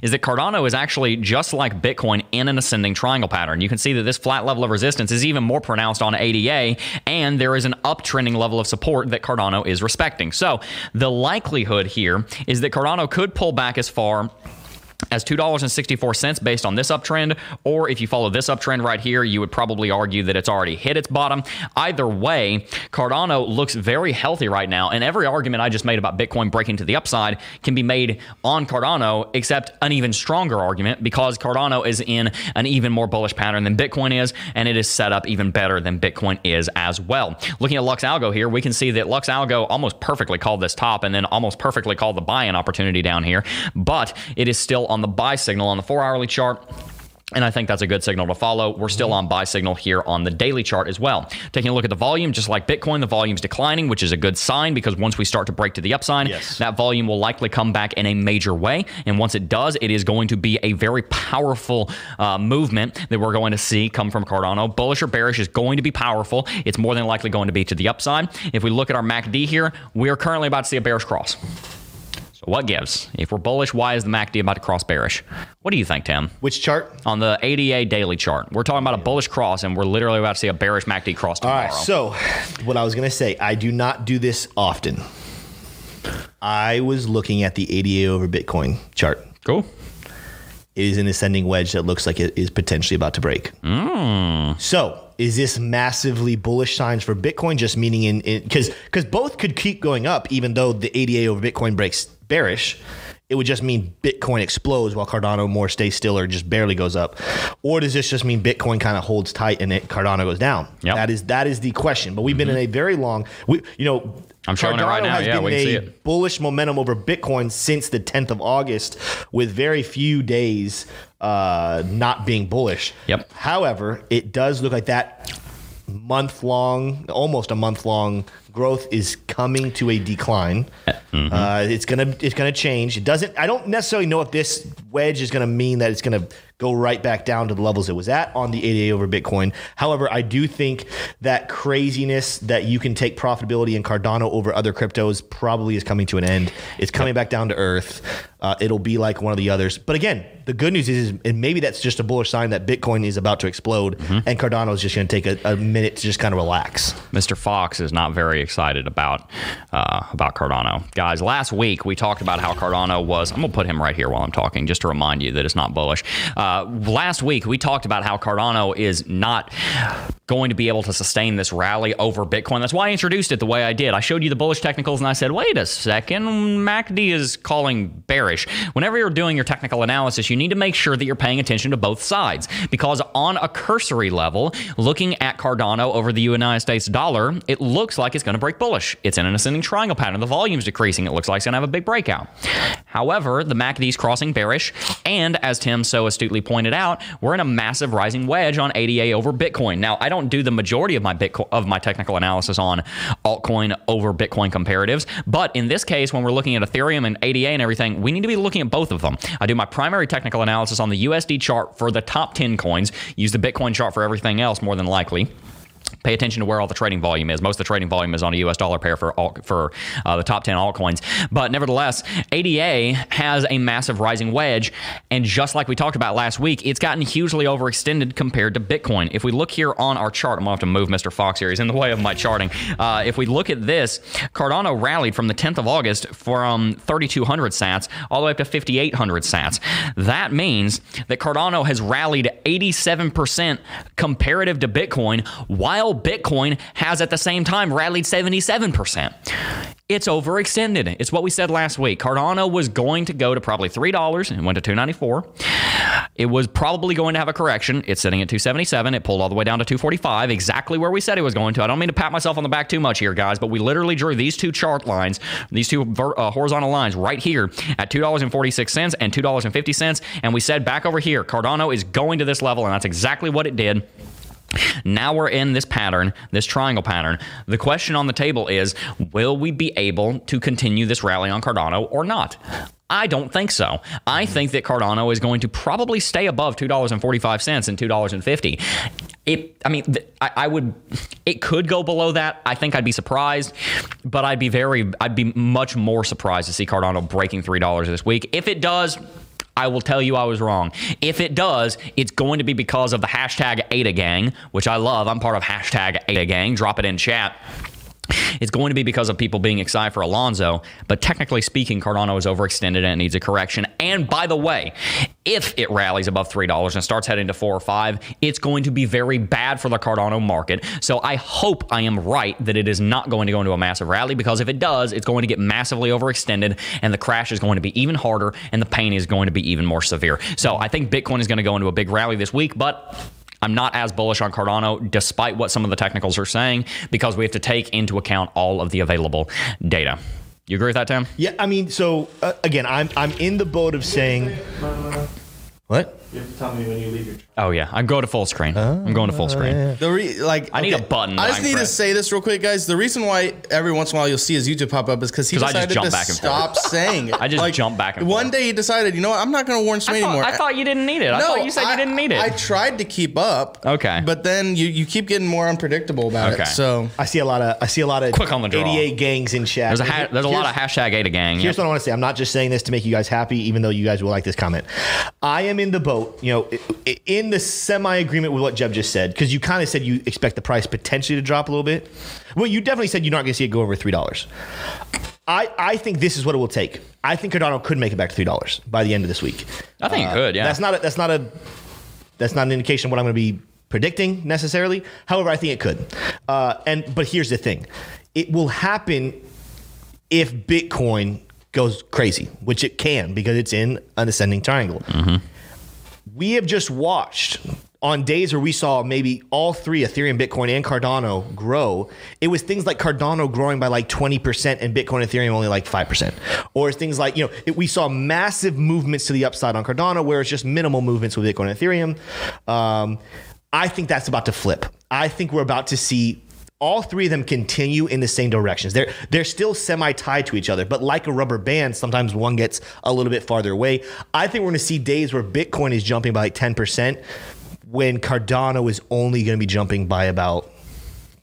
is that Cardano is actually just like Bitcoin in an ascending triangle pattern. You can see that this flat level of resistance is even more pronounced on ADA, and there is an uptrending level of support that Cardano is respecting. So the likelihood here is that Cardano could pull back as far as $2.64 based on this uptrend, or if you follow this uptrend right here, you would probably argue that it's already hit its bottom. Either way, Cardano looks very healthy right now, and every argument I just made about Bitcoin breaking to the upside can be made on Cardano, except an even stronger argument because Cardano is in an even more bullish pattern than Bitcoin is, and it is set up even better than Bitcoin is as well. Looking at Lux Algo here, we can see that Lux Algo almost perfectly called this top and then almost perfectly called the buy-in opportunity down here, but it is still on the buy signal on the four hourly chart. And I think that's a good signal to follow. We're still on buy signal here on the daily chart as well. Taking a look at the volume, just like Bitcoin, the volume's declining, which is a good sign because once we start to break to the upside, Yes. that volume will likely come back in a major way. And once it does, it is going to be a very powerful uh, movement that we're going to see come from Cardano. Bullish or bearish is going to be powerful. It's more than likely going to be to the upside. If we look at our MACD here, we are currently about to see a bearish cross. What gives? If we're bullish, why is the MACD about to cross bearish? What do you think, Tim? Which chart? On the ADA daily chart, we're talking about a bullish cross, and we're literally about to see a bearish MACD cross tomorrow. right. So, what I was going to say, I do not do this often. I was looking at the ADA over Bitcoin chart. cool. It is an ascending wedge that looks like it is potentially about to break. Hmm. So, is this massively bullish signs for Bitcoin? Just meaning in because because both could keep going up, even though the ADA over Bitcoin breaks bearish. It would just mean Bitcoin explodes while Cardano more stays still or just barely goes up, or does this just mean Bitcoin kind of holds tight and it Cardano goes down? Yep. That is that is the question. But we've been in a very long, we you know. I'm showing it right now. has Yeah, been a see it. bullish momentum over Bitcoin since the 10th of August, with very few days uh, not being bullish. Yep. However, it does look like that month long, almost a month long growth is coming to a decline. Mm-hmm. Uh, it's gonna it's gonna change. It doesn't. I don't necessarily know if this wedge is going to mean that it's going to go right back down to the levels it was at on the ADA over Bitcoin. However, I do think that craziness that you can take profitability in Cardano over other cryptos probably is coming to an end. It's coming back down to earth. Uh, it'll be like one of the others. But again, the good news is, and maybe that's just a bullish sign that Bitcoin is about to explode, and Cardano is just going to take a, a minute to just kind of relax. Mr. Fox is not very excited about uh, about Cardano, guys. Last week we talked about how Cardano was. I'm gonna put him right here while I'm talking, just to remind you that it's not bullish. Uh, Uh, last week we talked about how Cardano is not going to be able to sustain this rally over Bitcoin. That's why I introduced it the way I did. I showed you the bullish technicals and I said, wait a second, MACD is calling bearish. Whenever you're doing your technical analysis, you need to make sure that you're paying attention to both sides because on a cursory level, looking at Cardano over the United States dollar, it looks like it's going to break bullish. It's in an ascending triangle pattern. The volume's decreasing. It looks like it's going to have a big breakout. However, the MACD is crossing bearish, and as Tim so astutely pointed out, we're in a massive rising wedge on ADA over Bitcoin. Now, I don't do the majority of my Bitcoin of my technical analysis on altcoin over Bitcoin comparatives, but in this case, when we're looking at Ethereum and ADA and everything, we need to be looking at both of them. I do my primary technical analysis on the USD chart for the top 10 coins, use the Bitcoin chart for everything else more than likely pay attention to where all the trading volume is. Most of the trading volume is on a US dollar pair for alt, for uh, the top 10 altcoins. But nevertheless, ADA has a massive rising wedge. And just like we talked about last week, it's gotten hugely overextended compared to Bitcoin. If we look here on our chart, I'm going to have to move Mr. Fox here. He's in the way of my charting. Uh, if we look at this, Cardano rallied from the 10th of August from 3,200 sats all the way up to 5,800 sats. That means that Cardano has rallied 87% comparative to Bitcoin while Bitcoin has at the same time rallied 77%. It's overextended. It's what we said last week. Cardano was going to go to probably $3 and went to 294. It was probably going to have a correction. It's sitting at 277. It pulled all the way down to 245, exactly where we said it was going to. I don't mean to pat myself on the back too much here, guys, but we literally drew these two chart lines, these two ver- uh, horizontal lines right here at $2.46 and $2.50. And we said back over here, Cardano is going to this level, and that's exactly what it did. Now we're in this pattern, this triangle pattern. The question on the table is will we be able to continue this rally on Cardano or not? I don't think so. I think that Cardano is going to probably stay above $2.45 and $2.50. It, I mean, I, I would, it could go below that. I think I'd be surprised, but I'd be very, I'd be much more surprised to see Cardano breaking $3 this week. If it does, I will tell you I was wrong. If it does, it's going to be because of the hashtag ADA gang, which I love. I'm part of hashtag ADA gang. Drop it in chat. It's going to be because of people being excited for Alonzo, but technically speaking, Cardano is overextended and it needs a correction. And by the way, if it rallies above $3 and starts heading to 4 or 5, it's going to be very bad for the Cardano market. So I hope I am right that it is not going to go into a massive rally because if it does, it's going to get massively overextended and the crash is going to be even harder and the pain is going to be even more severe. So I think Bitcoin is going to go into a big rally this week, but I'm not as bullish on Cardano, despite what some of the technicals are saying, because we have to take into account all of the available data. You agree with that, Tim? Yeah, I mean, so uh, again, I'm I'm in the boat of saying what? You have to tell me when you leave your. Oh yeah, I'm going to full screen. I'm going to full screen. The re- like I need a button I that just I need can to press. say this real quick, guys. The reason why every once in a while you'll see his YouTube pop up is because he 'Cause I just decided jump to back and stop (laughs) saying it. I just jump back and One forth. day he decided, you know what? I'm not going to warn Sway I thought, anymore. I thought you didn't need it. I thought you said I- you didn't need it. I tried to keep up. Okay. But then you, you keep getting more unpredictable about Okay. it. So I see a lot of I see a lot of Quick on the draw. ADA gangs in chat. there's a ha- there's a lot of Here's- hashtag Ada gang. Here's what I want to say. I'm not just saying this to make you guys happy, even though you guys will like this comment. I am in the boat, you know, in the semi agreement with what Jeb just said, because you kind of said you expect the price potentially to drop a little bit. Well, you definitely said you're not going to see it go over three dollars. I, I think this is what it will take. I think Cardano could make it back to three dollars by the end of this week. I think it could. Yeah. That's not a, that's not a that's not an indication of what I'm going to be predicting necessarily. However, I think it could. Uh, and but here's the thing, it will happen if Bitcoin goes crazy, which it can because it's in an ascending triangle. We have just watched on days where we saw maybe all three Ethereum, Bitcoin, and Cardano grow. It was things like Cardano growing by like 20% and Bitcoin Ethereum only like 5%. Or things like, you know, it, we saw massive movements to the upside on Cardano where it's just minimal movements with Bitcoin and Ethereum. Um, I think that's about to flip. I think we're about to see all three of them continue in the same directions. They're they're still semi tied to each other, but like a rubber band, sometimes one gets a little bit farther away. I think we're going to see days where Bitcoin is jumping by like ten percent, when Cardano is only going to be jumping by about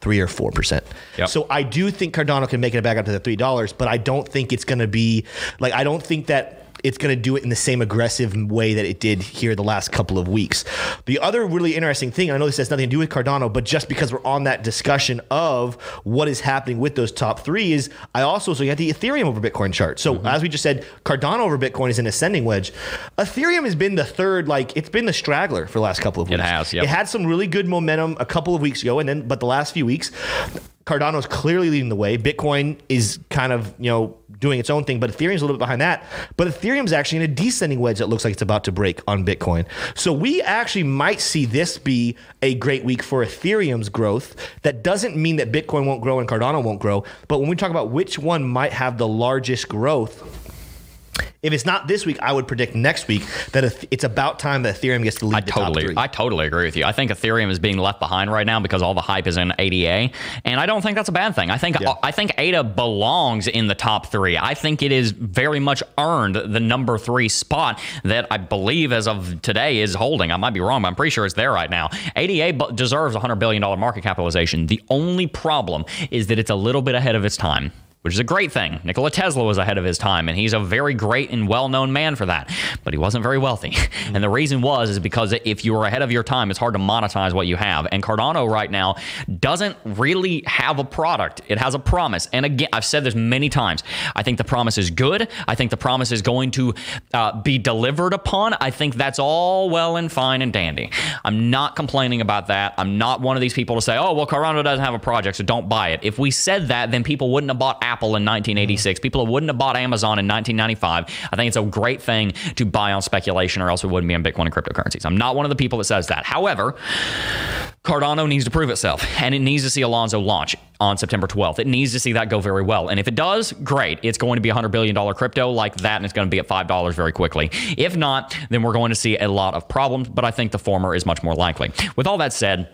three or four percent. Yep. So I do think Cardano can make it back up to the three dollars, but I don't think it's going to be like I don't think that it's going to do it in the same aggressive way that it did here the last couple of weeks. The other really interesting thing, I know this has nothing to do with Cardano, but just because we're on that discussion of what is happening with those top three, is I also so you have the Ethereum over Bitcoin chart. So Mm-hmm. as we just said, Cardano over Bitcoin is an ascending wedge. Ethereum has been the third, like it's been the straggler for the last couple of weeks. It has, yep. It had some really good momentum a couple of weeks ago, and then but the last few weeks, Cardano is clearly leading the way. Bitcoin is kind of you know doing its own thing, but Ethereum's a little bit behind that. But Ethereum's actually in a descending wedge that looks like it's about to break on Bitcoin. So we actually might see this be a great week for Ethereum's growth. That doesn't mean that Bitcoin won't grow and Cardano won't grow, but when we talk about which one might have the largest growth. If it's not this week, I would predict next week that it's about time that Ethereum gets to lead I the top totally, three. I totally agree with you. I think Ethereum is being left behind right now because all the hype is in ADA, and I don't think that's a bad thing. I think Yeah. I think ADA belongs in the top three. I think it is very much earned the number three spot that I believe as of today is holding. I might be wrong, but I'm pretty sure it's there right now. ADA deserves a hundred billion dollar market capitalization. The only problem is that it's a little bit ahead of its time which is a great thing. Nikola Tesla was ahead of his time, and he's a very great and well-known man for that. But he wasn't very wealthy, (laughs) and the reason was is because if you are ahead of your time, it's hard to monetize what you have. And Cardano right now doesn't really have a product; it has a promise. And again, I've said this many times. I think the promise is good. I think the promise is going to uh, be delivered upon. I think that's all well and fine and dandy. I'm not complaining about that. I'm not one of these people to say, "Oh, well, Cardano doesn't have a project, so don't buy it." If we said that, then people wouldn't have bought Apple in 1986. People wouldn't have bought Amazon in 1995. I think it's a great thing to buy on speculation, or else we wouldn't be in Bitcoin and cryptocurrencies. I'm not one of the people that says that. However, Cardano needs to prove itself, and it needs to see Alonzo launch on September 12th. It needs to see that go very well. And if it does, great. It's going to be a $100 billion crypto like that, and it's going to be at $5 very quickly. If not, then we're going to see a lot of problems, but I think the former is much more likely. With all that said,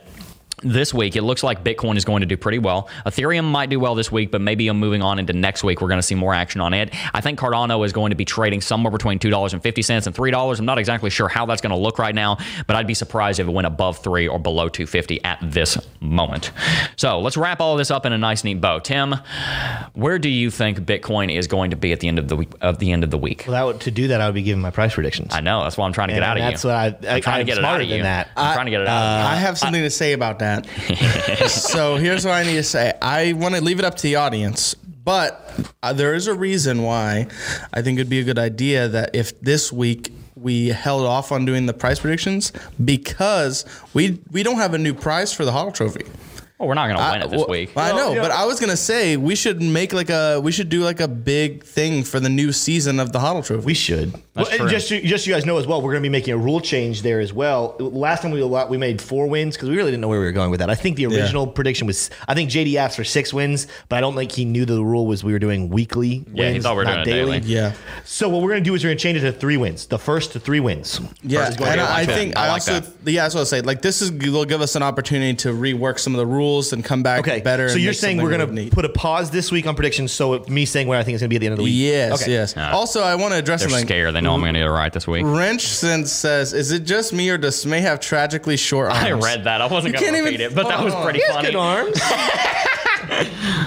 this week, it looks like Bitcoin is going to do pretty well. Ethereum might do well this week, but maybe I'm moving on into next week, we're going to see more action on it. I think Cardano is going to be trading somewhere between $2.50 and $3. I'm not exactly sure how that's going to look right now, but I'd be surprised if it went above 3 or below 250 at this moment. So let's wrap all of this up in a nice, neat bow. Tim, where do you think Bitcoin is going to be at the end of the week? Of the end of the week? Well, that would, to do that, I would be giving my price predictions. I know that's what I'm trying to get And out of that's you. what I- I- am trying I'm to get it out smarter of than you. that. I'm trying to get it out of uh, you. I have something to say about that. (laughs) so here's what I need to say. I want to leave it up to the audience, but uh, there is a reason why I think it'd be a good idea that if this week we held off on doing the prize predictions because we we don't have a new prize for the Hall Trophy. Well, we're not going to I- win it this well, week. I know, yeah. but I was gonna say we should make like a we should do like a big thing for the new season of the HODL Trophy. We should. Well, and just so, just so you guys know as well, we're going to be making a rule change there as well. Last time we we made four wins because we really didn't know where we were going with that. I think the original prediction was I think JD asked for six wins, but I don't think he knew the rule was we were doing weekly. Yeah, he wins, thought we were not doing it daily. yeah, So what we're going to do is we're going to change it to three wins. The first to three wins. yeah, and I, I think I I, like also yeah, that's what I say. Like this is will give us an opportunity to rework some of the rules and come back Okay, better. So and you're saying we're going to neat. put a pause this week on predictions. So it- me saying where I think it's going to be at the end of the week. Yes, Okay. yes. Also, I want to address They're something. scared. They know I'm going to get it right this week. Wrench since says, "Is it just me or does Smay have tragically short arms?" I read that. I wasn't You going to can't repeat even- it, but that was Oh. pretty He has funny. good arms.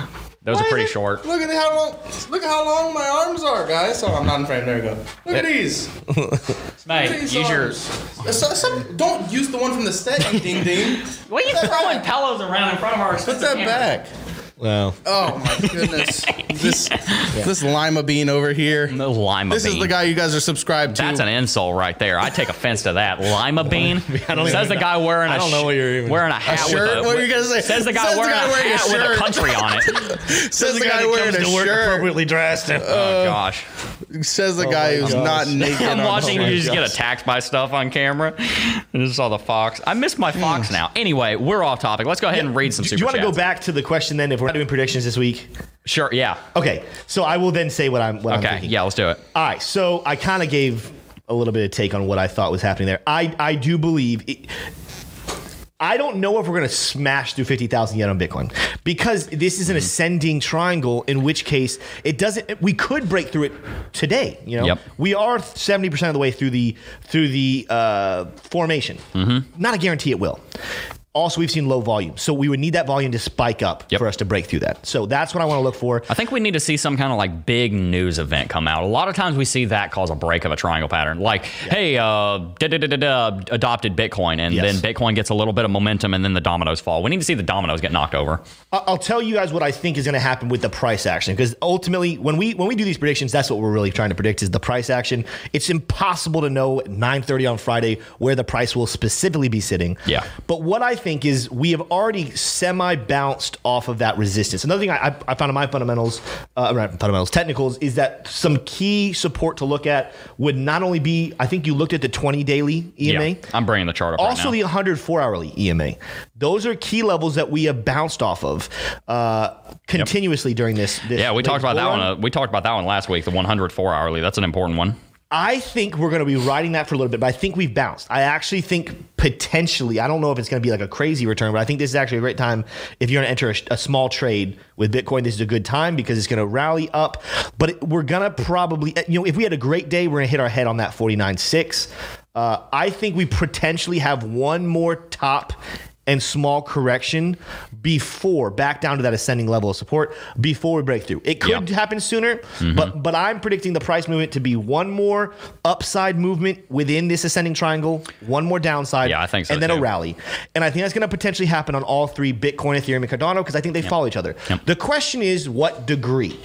(laughs) Those are pretty short. Look at how long. Look at how long my arms are, guys. Oh, I'm not in frame. There we go. Look at these. (laughs) Mate, These use your. arms. So- some- don't use the one from the set. you Ding ding. (laughs) What are you throwing pillows around in front of our Put that camera? back. Well, Oh my goodness. (laughs) this this lima bean over here. The lima bean. This bean. is the guy you guys are subscribed to. That's an insult right there. I take offense to that. Lima (laughs) bean. don't Says the guy wearing a I don't know what you're even- wearing a hat shirt? with a. What are you gonna say? Says the guy Says the wearing a wearing a hat with a country on it. (laughs) Says the guy wearing a shirt. appropriately dressed. Oh uh, gosh. Says the oh, guy my who's gosh. not naked. I'm on watching you just get attacked by stuff on camera. I just saw the fox. I miss my fox mm. now. Anyway, we're off topic. Let's go ahead and read some Do super you want to go chats. back to the question then? If we're not doing predictions this week, Sure. Yeah. okay. So I will then say what I'm. What I'm Okay. thinking. Yeah. Let's do it. All right, so I kind of gave a little bit of take on what I thought was happening there. I I do believe. It, I don't know if we're going to smash through 50,000 yet on Bitcoin because this is an ascending triangle, in which case it doesn't, we could break through it today. You know, Yep. we are 70% of the way through the, through the uh, formation. Mm-hmm. Not a guarantee it will. Also, we've seen low volume. So we would need that volume to spike up Yep. for us to break through that. So that's what I want to look for. I think we need to see some kind of like big news event come out. A lot of times we see that cause a break of a triangle pattern. Like, hey, uh, da, da, da, adopted Bitcoin, and Yes. then Bitcoin gets a little bit of momentum, and then the dominoes fall. We need to see the dominoes get knocked over. I'll tell you guys what I think is going to happen with the price action because ultimately, when we when we do these predictions, that's what we're really trying to predict is the price action. It's impossible to know at 9:30 on Friday where the price will specifically be sitting. Yeah. But what I think is we have already semi bounced off of that resistance. Another thing I, I- found in my fundamentals, uh, fundamentals, technicals, is that some key support to look at would not only be I think you looked at the 20 daily EMA. Yeah, I'm bringing the chart up Also, right the 104 hourly EMA. Those are key levels that we have bounced off of uh, continuously during this. this yeah, we talked about that one. Uh, we talked about that one last week. The 104 hourly. That's an important one. I think we're going to be riding that for a little bit, but I think we've bounced. I actually think potentially, I don't know if it's going to be like a crazy return, but I think this is actually a great time if you're going to enter a, a small trade with Bitcoin. This is a good time because it's going to rally up. But it, we're going to probably, you know, if we had a great day, we're going to hit our head on that 49.6. Uh, I think we potentially have one more top and small correction before back down to that ascending level of support before we break through. It could Yeah. happen sooner, mm-hmm. but but I'm predicting the price movement to be one more upside movement within this ascending triangle, one more downside, Yeah, I think so and then a rally. And I think that's going to potentially happen on all three Bitcoin, Ethereum, and Cardano because I think they follow each other. Yep. The question is what degree?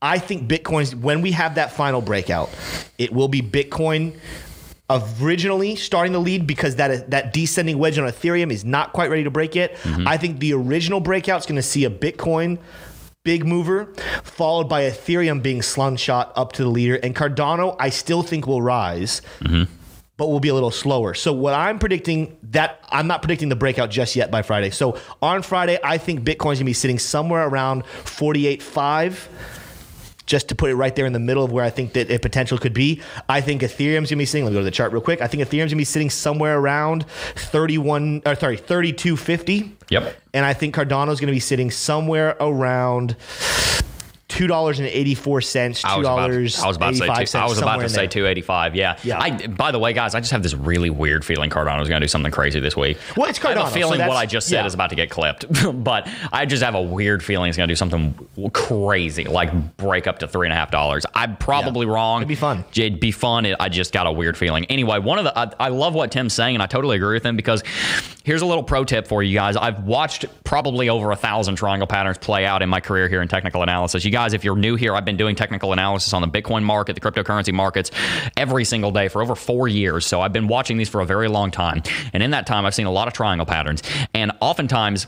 I think Bitcoin's when we have that final breakout, it will be Bitcoin originally starting the lead because that that descending wedge on Ethereum is not quite ready to break yet. Mm-hmm. I think the original breakout is going to see a Bitcoin big mover followed by Ethereum being slung shot up to the leader and Cardano I still think will rise. But will be a little slower. So what I'm predicting that I'm not predicting the breakout just yet by Friday. So on Friday, I think Bitcoin's gonna be sitting somewhere around 48.5 just to put it right there in the middle of where I think that it potential could be. I think Ethereum's gonna be sitting. Let me go to the chart real quick. I think Ethereum's gonna be sitting somewhere around 31 or sorry, 3250. Yep. And I think Cardano's gonna be sitting somewhere around two dollars and eighty four cents, I two was about, dollars. I was about to say two, I was about to say 285. Yeah. Yeah. I by the way, guys, I just have this really weird feeling Cardano's going to do something crazy this week. Well, it's Cardano. I have a so feeling what I just said yeah. is about to get clipped, (laughs) but I just have a weird feeling it's going to do something crazy, like break up to three and a half dollars. I'm probably wrong. It'd be fun. It'd be fun. It, I just got a weird feeling. Anyway, one of the I, I love what Tim's saying, and I totally agree with him because here's a little pro tip for you guys. I've watched probably over a thousand triangle patterns play out in my career here in technical analysis. You guys, if you're new here, I've been doing technical analysis on the Bitcoin market, the cryptocurrency markets, every single day for over four years. So I've been watching these for a very long time, and in that time, I've seen a lot of triangle patterns, and oftentimes.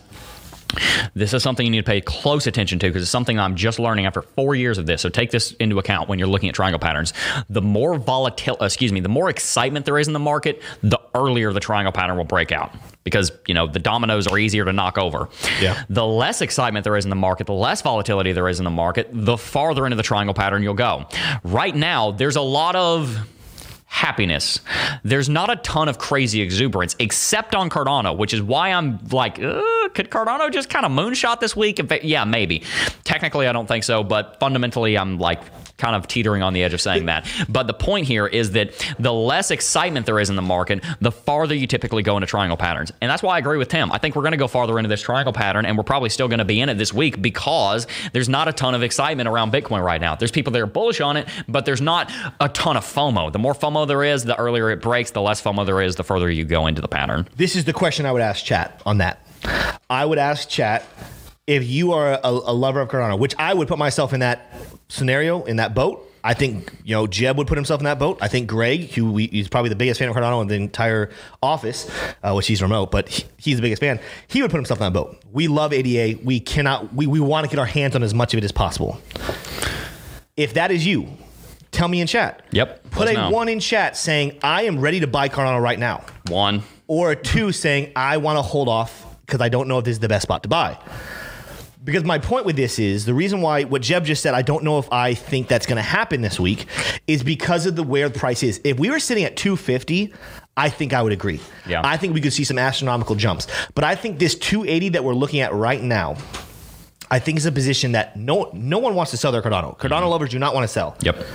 This is something you need to pay close attention to because it's something I'm just learning after four years of this. So take this into account when you're looking at triangle patterns. The more volatile, uh, excuse me, the more excitement there is in the market, the earlier the triangle pattern will break out because you know the dominoes are easier to knock over. Yeah. The less excitement there is in the market, the less volatility there is in the market, the farther into the triangle pattern you'll go. Right now, there's a lot of happiness. There's not a ton of crazy exuberance, except on Cardano, which is why I'm like, could Cardano just kind of moonshot this week? Yeah, maybe. Technically, I don't think so, but fundamentally, I'm like kind of teetering on the edge of saying that. But the point here is that the less excitement there is in the market, the farther you typically go into triangle patterns. And that's why I agree with Tim. I think we're going to go farther into this triangle pattern, and we're probably still going to be in it this week because there's not a ton of excitement around Bitcoin right now. There's people that are bullish on it, but there's not a ton of FOMO. The more FOMO there is, the earlier it breaks. The less FOMO there is, the further you go into the pattern. This is the question I would ask chat on that. I would ask chat if you are a, a lover of Cardano, which I would put myself in that scenario, in that boat. I think you know Jeb would put himself in that boat. I think Greg, who we, he's probably the biggest fan of Cardano in the entire office, uh, which he's remote, but he, he's the biggest fan. He would put himself in that boat. We love ADA. We cannot. We, we want to get our hands on as much of it as possible. If that is you, tell me in chat. Yep, Put a know. one in chat saying I am ready to buy Cardano right now One. or a two saying I want to hold off because I don't know if this is the best spot to buy. Because my point with this is the reason why what Jeb just said, I don't know if I think that's going to happen this week, is because of the where the price is. If we were sitting at 250, I think I would agree. Yeah. I think we could see some astronomical jumps. But I think this 280 that we're looking at right now, I think is a position that no no one wants to sell their Cardano. Cardano lovers do not want to sell. Mm-hmm. Yep.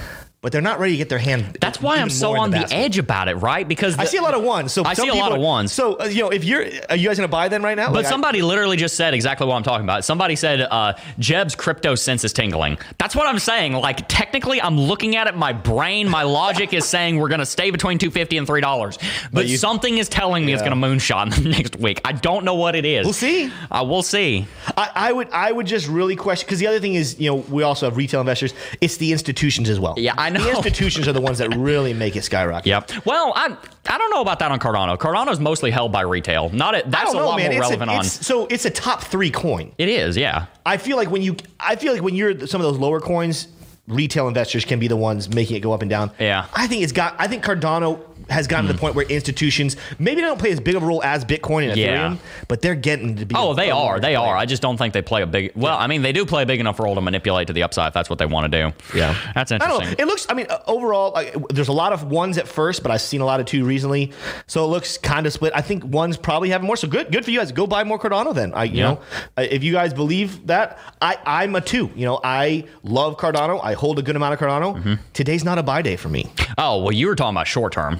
But they're not ready to get their hand. That's why I'm so on the, basket. edge about it, right? Because I see a lot of ones. So I see a lot of ones. So uh, you know, if you're, are you guys gonna buy them right now? But Like, I- somebody literally just said exactly what I'm talking about. Somebody said uh, Jeb's crypto sense is tingling. That's what I'm saying. Like technically, I'm looking at it. My brain, my logic is saying we're gonna stay between 250 and three dollars. But, you- something is telling me it's gonna moonshot (laughs) next week. I don't know what it is. We'll see. Uh, we'll see. I, I would I would just really question because the other thing is you know we also have retail investors. It's the institutions as well. Yeah, I know. The institutions are the ones that really make it skyrocket. Yep. Well, I I don't know about that on Cardano. Cardano's mostly held by retail. Not it. That's don't a lot man. more It's a- relevant on. so it's a top three coin. It is. Yeah. I feel like when you I feel like when you're some of those lower coins, retail investors can be the ones making it go up and down. Yeah. I think it's got I think Cardano has gotten to the point where institutions maybe don't play as big of a role as Bitcoin and Yeah. Ethereum, but they're getting to be Oh, they are. They player. are. I just don't think they play a big. Well, I mean, they do play a big enough role to manipulate to the upside if that's what they want to do. Yeah, That's I don't know. interesting. It looks. I mean, uh, overall, like, there's a lot of ones at first, but I've seen a lot of two recently. So it looks kind of split. I think ones probably having more. So good. Good for you guys. Go buy more Cardano then. I, you Yeah. know, uh, if you guys believe that, I, I'm a two. You know, I love Cardano. I hold a good amount of Cardano. Mm-hmm. Today's not a buy day for me. Oh, well, you were talking about short term.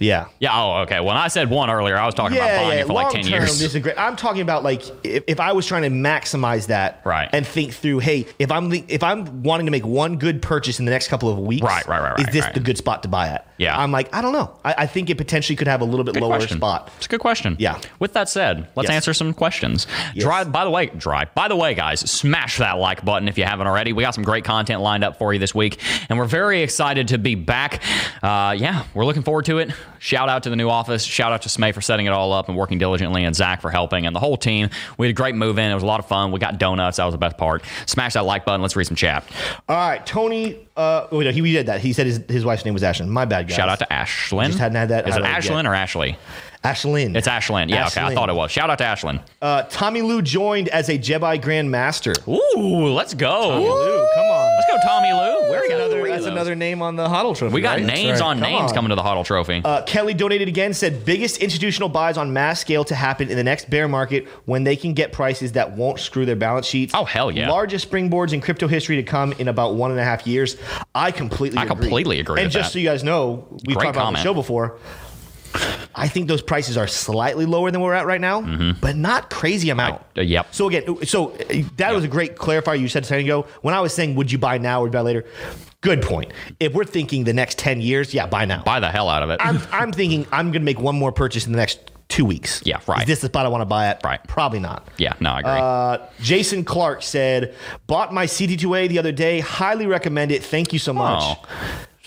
Yeah. Yeah. Oh, okay. When I said one earlier, I was talking about buying it for like 10 term, years. This is great. I'm talking about like if, if I was trying to maximize that, Right. and think through, hey, if I'm if I'm wanting to make one good purchase in the next couple of weeks, Right, right, right, is this right. the good spot to buy at? Yeah. I'm like, I don't know. I, I think it potentially could have a little bit Good lower question. spot. It's a good question. Yeah. With that said, let's Yes. answer some questions. Dry, by the way, dry. By the way, guys, smash that like button if you haven't already. We got some great content lined up for you this week, and we're very excited to be back. Uh, yeah, we're looking forward to it. Shout out to the new office. Shout out to Smay for setting it all up and working diligently, and Zach for helping, and the whole team. We had a great move in. It was a lot of fun. We got donuts. That was the best part. Smash that like button. Let's read some chat. All right, Tony. Uh, oh, no, he we did that. He said his, his wife's name was Ashlyn. My bad, guys. Shout out to Ashlyn. Just hadn't had that Is it it Ashlyn yet. or Ashley? Ashlyn. It's Ashlyn. Yeah, okay. I thought it was. Shout out to Ashlyn. Uh, Tommy Lou joined as a Jedi Grand Master. Ooh, let's go. tommy Lou, come on. Let's go, Tommy Lou. Where That's got another, that's another name on the HODL trophy. We got right? names on Come names on. coming to the HODL Trophy. Uh, Kelly donated again, said biggest institutional buys on mass scale to happen in the next bear market when they can get prices that won't screw their balance sheets. Oh, hell yeah. Largest springboards in crypto history to come in about one and a half years. I completely I agree. completely agree And with just that. so you guys know, we've Great talked about the show before. I think those prices are slightly lower than we're at right now, but not crazy amount. Uh, yep. So again, so uh, that was a great clarifier you said a second ago. When I was saying, would you buy now or buy later? Good point. If we're thinking the next ten years, yeah, buy now. Buy the hell out of it. I'm, I'm thinking I'm going to make one more purchase in the next two weeks. Yeah, right. Is this the spot I want to buy at? Right. Probably not. yeah, no, I agree. Uh, Jason Clark said, bought my CT2A the other day. Highly recommend it. Thank you so much. Oh.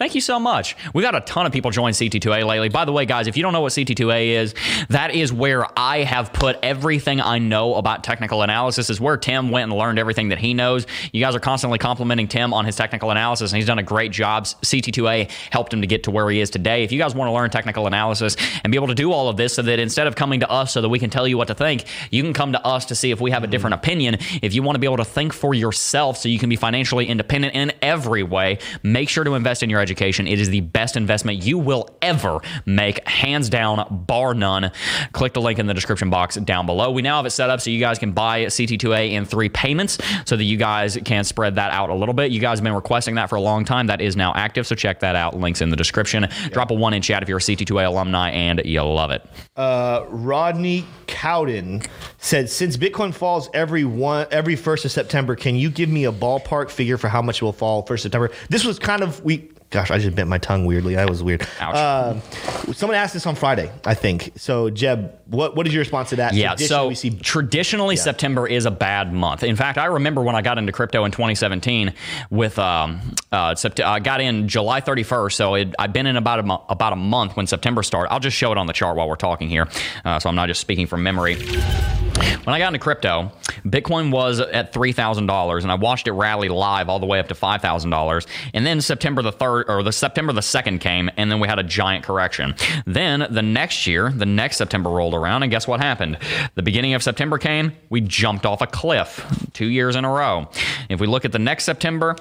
Thank you so much. We got a ton of people join CT2A lately. By the way, guys, if you don't know what CT2A is, that is where I have put everything I know about technical analysis. Is where Tim went and learned everything that he knows. You guys are constantly complimenting Tim on his technical analysis, and he's done a great job. CT2A helped him to get to where he is today. If you guys want to learn technical analysis and be able to do all of this, so that instead of coming to us so that we can tell you what to think, you can come to us to see if we have a mm-hmm. different opinion. If you want to be able to think for yourself, so you can be financially independent in every way, make sure to invest in your education. It is the best investment you will ever make, hands down, bar none. Click the link in the description box down below. We now have it set up so you guys can buy CT2A in three payments so that you guys can spread that out a little bit. You guys have been requesting that for a long time. That is now active, so check that out. Links in the description. Drop a one in chat if you're a CT2A alumni and you love it. Uh, Rodney Cowden said, since Bitcoin falls every one every first of September, can you give me a ballpark figure for how much it will fall first of September? This was kind of we. Gosh, I just bent my tongue weirdly. That was weird. Ouch. Um, someone asked this on Friday, I think. So, Jeb, what what is your response to that? Yeah, Traditionally, so we see traditionally September is a bad month. In fact, I remember when I got into crypto in 2017 with um, uh, Sept- I got in July 31st, so it, I've been in about a mo- about a month when September started. I'll just show it on the chart while we're talking here, uh, so I'm not just speaking from memory. When I got into crypto, Bitcoin was at three thousand dollars, and I watched it rally live all the way up to five thousand dollars. And then September the third or the September the second came, and then we had a giant correction. Then the next year, the next September rolled around, and guess what happened? The beginning of September came, we jumped off a cliff two years in a row. If we look at the next September,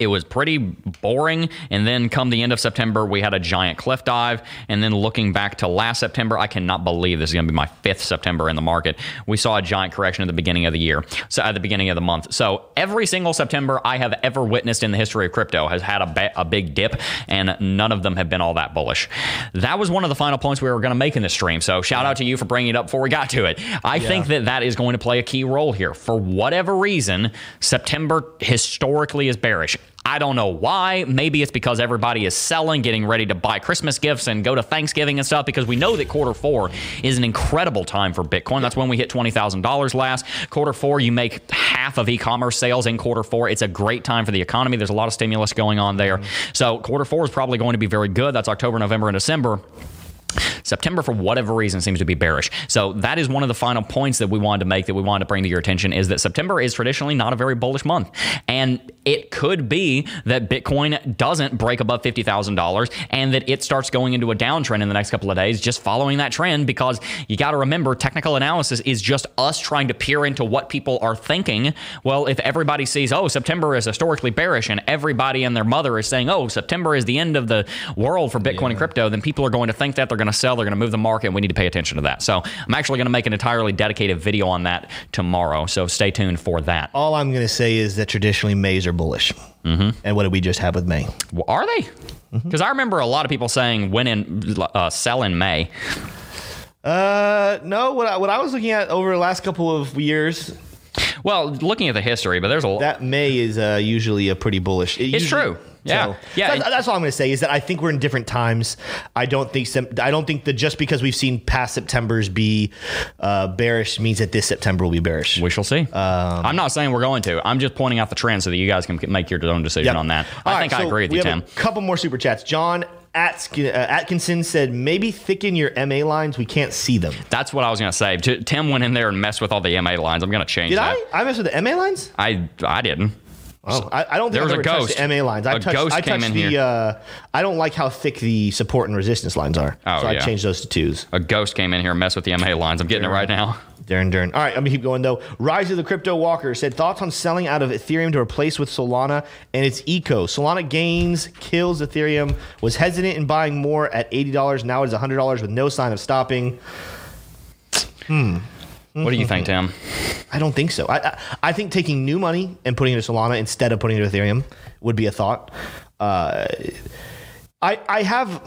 it was pretty boring. And then come the end of September, we had a giant cliff dive. And then looking back to last September, I cannot believe this is going to be my fifth September in the market. We saw a giant correction at the beginning of the year, so at the beginning of the month. So every single September I have ever witnessed in the history of crypto has had a, ba- a big dip, and none of them have been all that bullish. That was one of the final points we were going to make in this stream. So shout out to you for bringing it up before we got to it. I think that that is going to play a key role here. For whatever reason, September historically is bearish. I don't know why. Maybe it's because everybody is selling, getting ready to buy Christmas gifts and go to Thanksgiving and stuff because we know that quarter four is an incredible time for Bitcoin. That's when we hit $20,000 last. Quarter four, you make half of e commerce sales in quarter four. It's a great time for the economy. There's a lot of stimulus going on there. So, quarter four is probably going to be very good. That's October, November, and December. September, for whatever reason, seems to be bearish. So that is one of the final points that we wanted to make that we wanted to bring to your attention is that September is traditionally not a very bullish month. And it could be that Bitcoin doesn't break above $50,000 and that it starts going into a downtrend in the next couple of days, just following that trend because you got to remember technical analysis is just us trying to peer into what people are thinking. Well, if everybody sees, oh, September is historically bearish and everybody and their mother is saying, oh, September is the end of the world for Bitcoin and crypto, then people are going to think that they're going to sell, they're going to move the market, and we need to pay attention to that. So I'm actually going to make an entirely dedicated video on that tomorrow. So stay tuned for that. All I'm going to say is that traditionally Mays are bullish. Mm-hmm. And what did we just have with May? Well, are they? Because I remember a lot of people saying when in uh, sell in May. Uh, no. What I, what I was looking at over the last couple of years, Well, looking at the history, but there's a lot. that May is uh, usually a pretty bullish. It It's usually- true. Yeah. So, Yeah, it- that's all I'm going to say is that I think we're in different times. I don't think I don't think that just because we've seen past September's be uh, bearish means that this September will be bearish. we shall see. Um, I'm not saying we're going to. I'm just pointing out the trend so that you guys can make your own decision Yep. on that. All I right, think I so agree with we you, have Tim. A couple more super chats. John uh, Atkinson said maybe thicken your MA lines. We can't see them. That's what I was going to say. T- Tim went in there and messed with all the MA lines. I'm going to change Did that. I? I messed with the MA lines. I I didn't. Oh, I, I don't think There I've a ghost. the MA lines. I A touched, ghost I came touched in the. here. Uh, I don't like how thick the support and resistance lines are. Oh, so I changed those to twos. A ghost came in here and messed with the MA lines. I'm getting it right now. Darren, Darren. All right, I'm gonna keep going though. Rise of the Crypto Walker said thoughts on selling out of Ethereum to replace with Solana and its eco. Solana gains, kills Ethereum. Was hesitant in buying more at eighty dollars. Now it's hundred dollars with no sign of stopping. What do you think, Tim? I don't think so. I, I I think taking new money and putting it into Solana instead of putting it into Ethereum would be a thought. Uh, I I have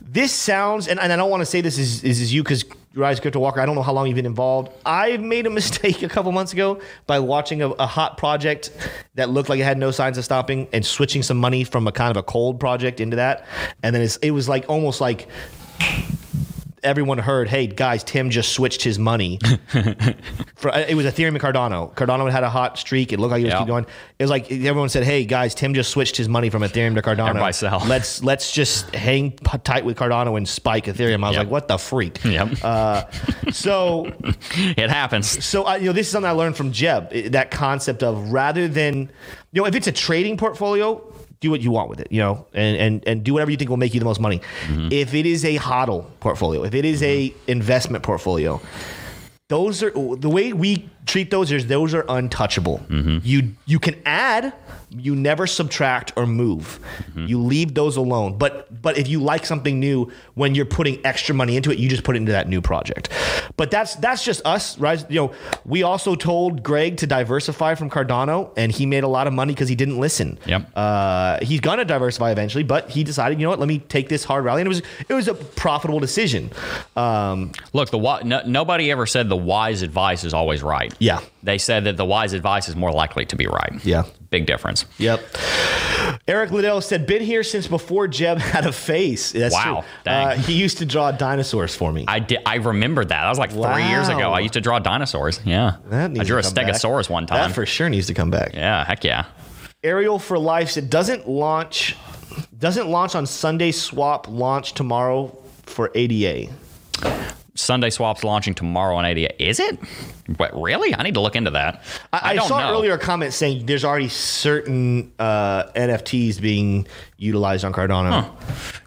this sounds and, and I don't want to say this is is, is you because Rise Crypto Walker. I don't know how long you've been involved. I made a (laughs) mistake a couple months ago by watching a, a hot project that looked like it had no signs of stopping and switching some money from a kind of a cold project into that, and then it's, it was like almost like everyone heard, hey guys, Tim just switched his money. (laughs) For, it was Ethereum and Cardano. Cardano had a hot streak. It looked like it was Yeah. keep going. It was like everyone said, hey guys, Tim just switched his money from Ethereum to Cardano. Everybody sell. (laughs) Let's let's just hang tight with Cardano and spike Ethereum. I was Yep. like, what the freak? Yep. Uh, so (laughs) it happens. so I, you know, this is something I learned from Jeb. That concept of rather than, you know, if it's a trading portfolio, do what you want with it, you know, and and and do whatever you think will make you the most money. Mm-hmm. If it is a hodl portfolio, if it is a mm-hmm. investment portfolio, those are the way we treat those is those are untouchable. Mm-hmm. You you can add, you never subtract or move. You leave those alone. But but if you like something new, when you're putting extra money into it, you just put it into that new project. But that's that's just us, right? You know, we also told Greg to diversify from Cardano, and he made a lot of money because he didn't listen. Yep. Uh, he's gonna diversify eventually, but he decided, you know what? Let me take this hard rally, and it was it was a profitable decision. Um, Look, the no, nobody ever said the wise advice is always right. Yeah. They said that the wise advice is more likely to be right. Yeah. Big difference. Yep. Eric Liddell said, "Been here since before Jeb had a face." That's Wow. true. Uh, he used to draw dinosaurs for me. I did. I remembered that. That was like three years ago. I used to draw dinosaurs. Yeah. I drew a come back. stegosaurus one time. That for sure needs to come back. yeah. Heck yeah. Ariel for Life said, "Doesn't launch, doesn't launch on Sunday. Swap launch tomorrow for ADA." SundaeSwap's launching tomorrow on ADA. Is it? What really? I need to look into that. I, I, don't saw know. earlier a comment saying there's already certain uh, NFTs being utilized on Cardano.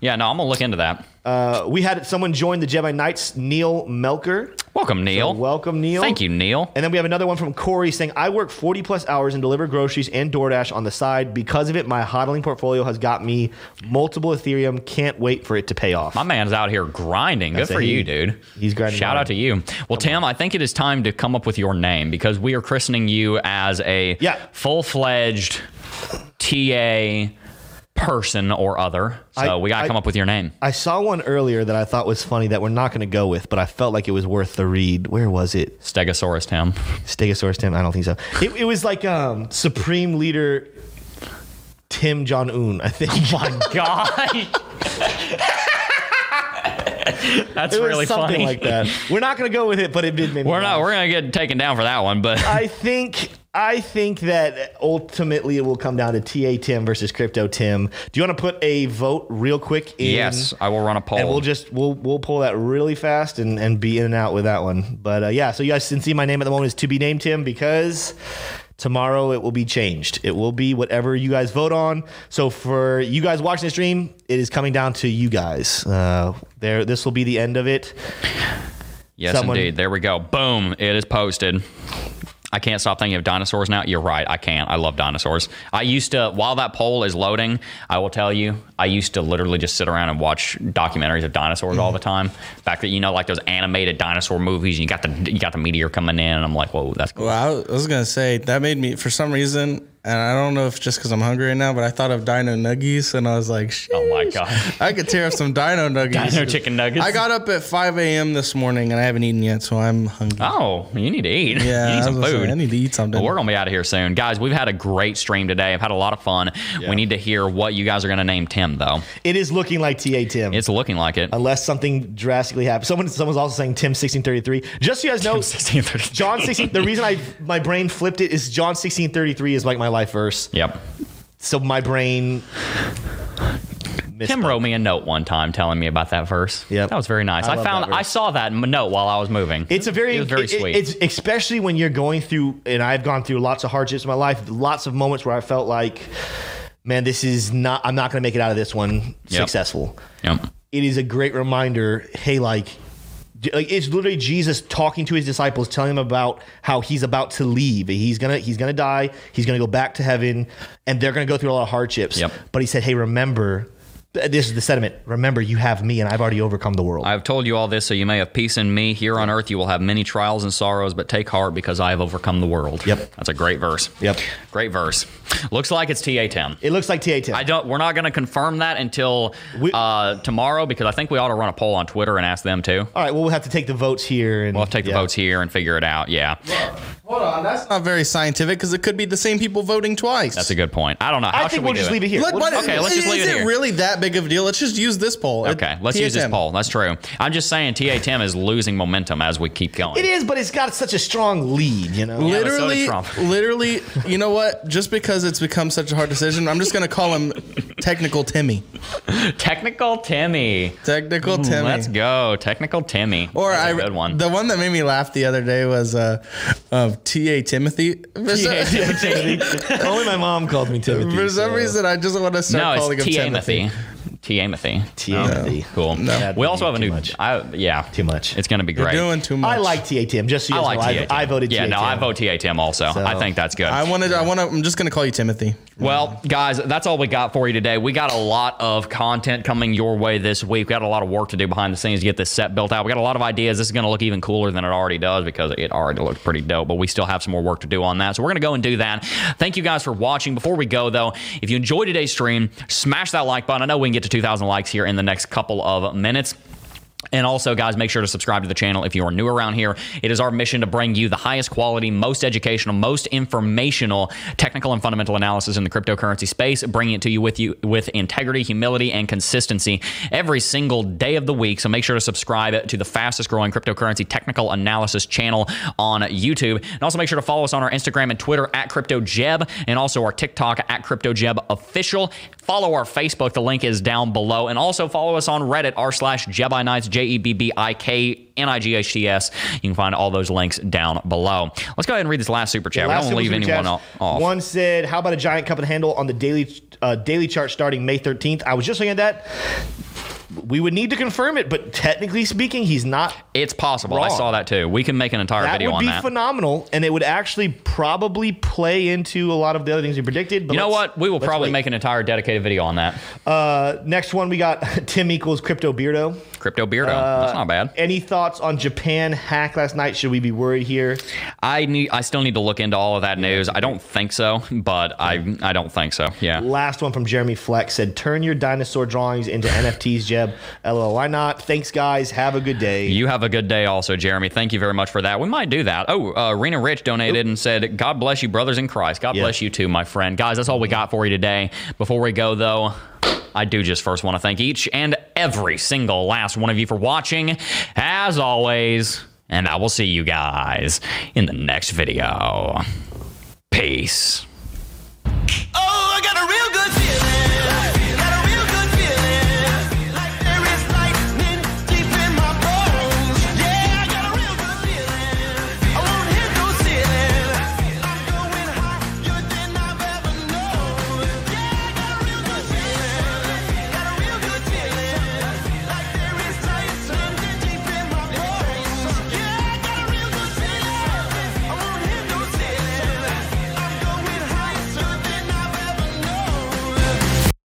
Yeah, no, I'm gonna look into that. Uh, we had someone join the Jedi Knights, Neil Melker. Welcome, Neil. welcome, Neil. Thank you, Neil. And then we have another one from Corey saying, I work 40 plus hours and deliver groceries and DoorDash on the side. Because of it, my hodling portfolio has got me multiple Ethereum. Can't wait for it to pay off. My man's out here grinding. Good That's a for he. you, dude. He's grinding Shout out to you. Well, Tim, I think it is time to come up with your name because we are christening you as a Yeah. full fledged TA person or other. So I- we got to come up with your name. I saw one earlier that I thought was funny that we're not going to go with, but I felt like it was worth the read. Where was it? Stegosaurus Tim. Stegosaurus Tim? I don't think so. It, it was like um, Supreme Leader Tim Jong Un, I think. (laughs) Oh My God. (laughs) That's It really something funny. like that. We're not going to go with it, but it did make We're not. laugh. We're gonna get taken down for that one, but I think I think that ultimately it will come down to TA Tim versus Crypto Tim. Do you want to put a vote real quick? In, yes, I will run a poll. And we'll just we'll we'll pull that really fast and, and be in and out with that one. But uh, yeah, so you guys can see my name at the moment is to be named Tim because tomorrow it will be changed. It will be whatever you guys vote on. So for you guys watching the stream, it is coming down to you guys. Uh, there, this will be the end of it. Yes, Someone- indeed. There we go. Boom. It is posted. I can't stop thinking of dinosaurs now. You're right. I can't. I love dinosaurs. I used to, while that poll is loading, I will tell you, I used to literally just sit around and watch documentaries of dinosaurs all the mm-hmm. time. Back that you know, like those animated dinosaur movies, and you got the you got the meteor coming in, and I'm like, whoa, that's cool. Well, I was gonna say that made me for some reason, and I don't know if just because I'm hungry right now, but I thought of Dino Nuggies, and I was like, Oh my God. (laughs) I could tear up some Dino Nuggies. Dino chicken nuggets. I got up at 5 a.m. this morning, and I haven't eaten yet, so I'm hungry. Oh, you need to eat. (laughs) yeah, you need some was gonna say, food. I need to eat something. But we're gonna be out of here soon, guys. We've had a great stream today. I've had a lot of fun. We need to hear what you guys are gonna name Tim, though. It is looking like TA Tim. It's looking like it. unless something drastically happens. Someone someone's also saying Tim sixteen thirty three. Just so you guys know, 1633. John sixteen. The reason I my brain flipped it is John sixteen thirty three is like my life verse. Yep. So my brain. Tim wrote me a note one time telling me about that verse. Yeah, That was very nice. I I, found. I saw that note while I was moving. It's a very, it very it- sweet. It's especially when you're going through, and I've gone through lots of hardships in my life. Lots of moments where I felt like, man, this is not. I'm not going to make it out of this one Yep. successful. Yep. it is a great reminder. Hey, like, like it's literally Jesus talking to his disciples, telling them about how he's about to leave. He's gonna he's gonna die. He's gonna go back to heaven, and they're gonna go through a lot of hardships. Yep. But he said, hey, remember. Th- This is the sentiment. Remember, you have me, and I've already overcome the world. I've told you all this so you may have peace in me. Here on earth you will have many trials and sorrows, but take heart because I have overcome the world. Yep. That's a great verse. Yep. Great verse. Looks like it's TA Tim. it looks like TA Tim. I don't. We're not going to confirm that until We- uh, tomorrow because I think we ought to run a poll on Twitter and ask them too. All right. Well, we'll have to take the votes here, and We'll have to take the votes here and figure it out. Yeah, Hold on, that's not very scientific because it could be the same people voting twice. that's a good point. I don't know. How I should think we we'll do just it? leave it here. Look, We'll what, just- Okay, let's just leave it it here. really that big of a deal? Let's just use this poll. Okay, let's use this TSM. poll. That's true. I'm just saying TA Tim is losing momentum as we keep going. It is, but it's got such a strong lead. You know. Yeah, so Literally, (laughs) literally, you know what? Just because it's become such a hard decision, I'm just gonna call him Technical Timmy. Technical Timmy. Technical Timmy. Let's go, Technical Timmy. Or That's a I, good one. the one that made me laugh the other day was uh, of T.A. Timothy. For some- (laughs) Only my mom called me Timothy. For some so- reason, I just want to no, start calling it's him T. Timothy. Amothy. T. Amothy. Oh. Cool. That'd We also have a new. much. I, yeah. Too much. It's going to be You're great. doing too much. I like TA Tim. Just so you I like know, TA. I, I voted Yeah, TA no, I vote TA Tim also. So- I think that's good. I wanted. I want to. I'm just gonna call you Timothy. Well, guys, that's all we got for you today. We got a lot of content coming your way this week. We got a lot of work to do behind the scenes to get this set built out. We got a lot of ideas. This is going to look even cooler than it already does because it already looks pretty dope, but we still have some more work to do on that. So we're going to go and do that. Thank you guys for watching. Before we go, though, if you enjoyed today's stream, smash that like button. I know we can get to 2,000 likes here in the next couple of minutes. And also, guys, make sure to subscribe to the channel if you are new around here. It is our mission to bring you the highest quality, most educational, most informational, technical and fundamental analysis in the cryptocurrency space, bringing it to you with you with integrity, humility, and consistency every single day of the week. So make sure to subscribe to the fastest growing cryptocurrency technical analysis channel on YouTube. And also make sure to follow us on our Instagram and Twitter at CryptoJeb, and also our TikTok at CryptoJeb Official. Follow our Facebook. The link is down below. And also follow us on Reddit, r slash Jebbi Knights, J E B B I K N I G H T S. You can find all those links down below. Let's go ahead and read this last super chat. We don't leave anyone chats. off. One said, "How about a giant cup and handle on the daily uh, daily chart starting May 13th?" I was just looking at that. We would need to confirm it, but technically speaking, he's not. It's possible. I saw that too. We can make an entire That video on be that. Would be phenomenal, and it would actually probably play into a lot of the other things we predicted. But you know what? We will probably wait. make an entire dedicated video on that. Uh, next one, we got (laughs) Tim equals Crypto Beardo. Crypto Beardo. Uh, That's not bad. Any thoughts on Japan hack last night? Should we be worried here? I need. I still need to look into all of that news. I don't think so, but I I don't think so. Yeah. Last one from Jeremy Fleck said, "Turn your dinosaur drawings into (laughs) NFTs, Jeb. LOL. Why not? Thanks, guys. Have a good day. You have a good day also, Jeremy. Thank you very much for that. We might do that. Oh, uh, Rena Rich donated Oop. and said, God bless you, brothers in Christ. God bless you too, my friend. Guys, that's all we got for you today. Before we go, though, I do just first want to thank each and every single last one of you for watching. As always, and I will see you guys in the next video. Peace. Oh, I got a real good feeling.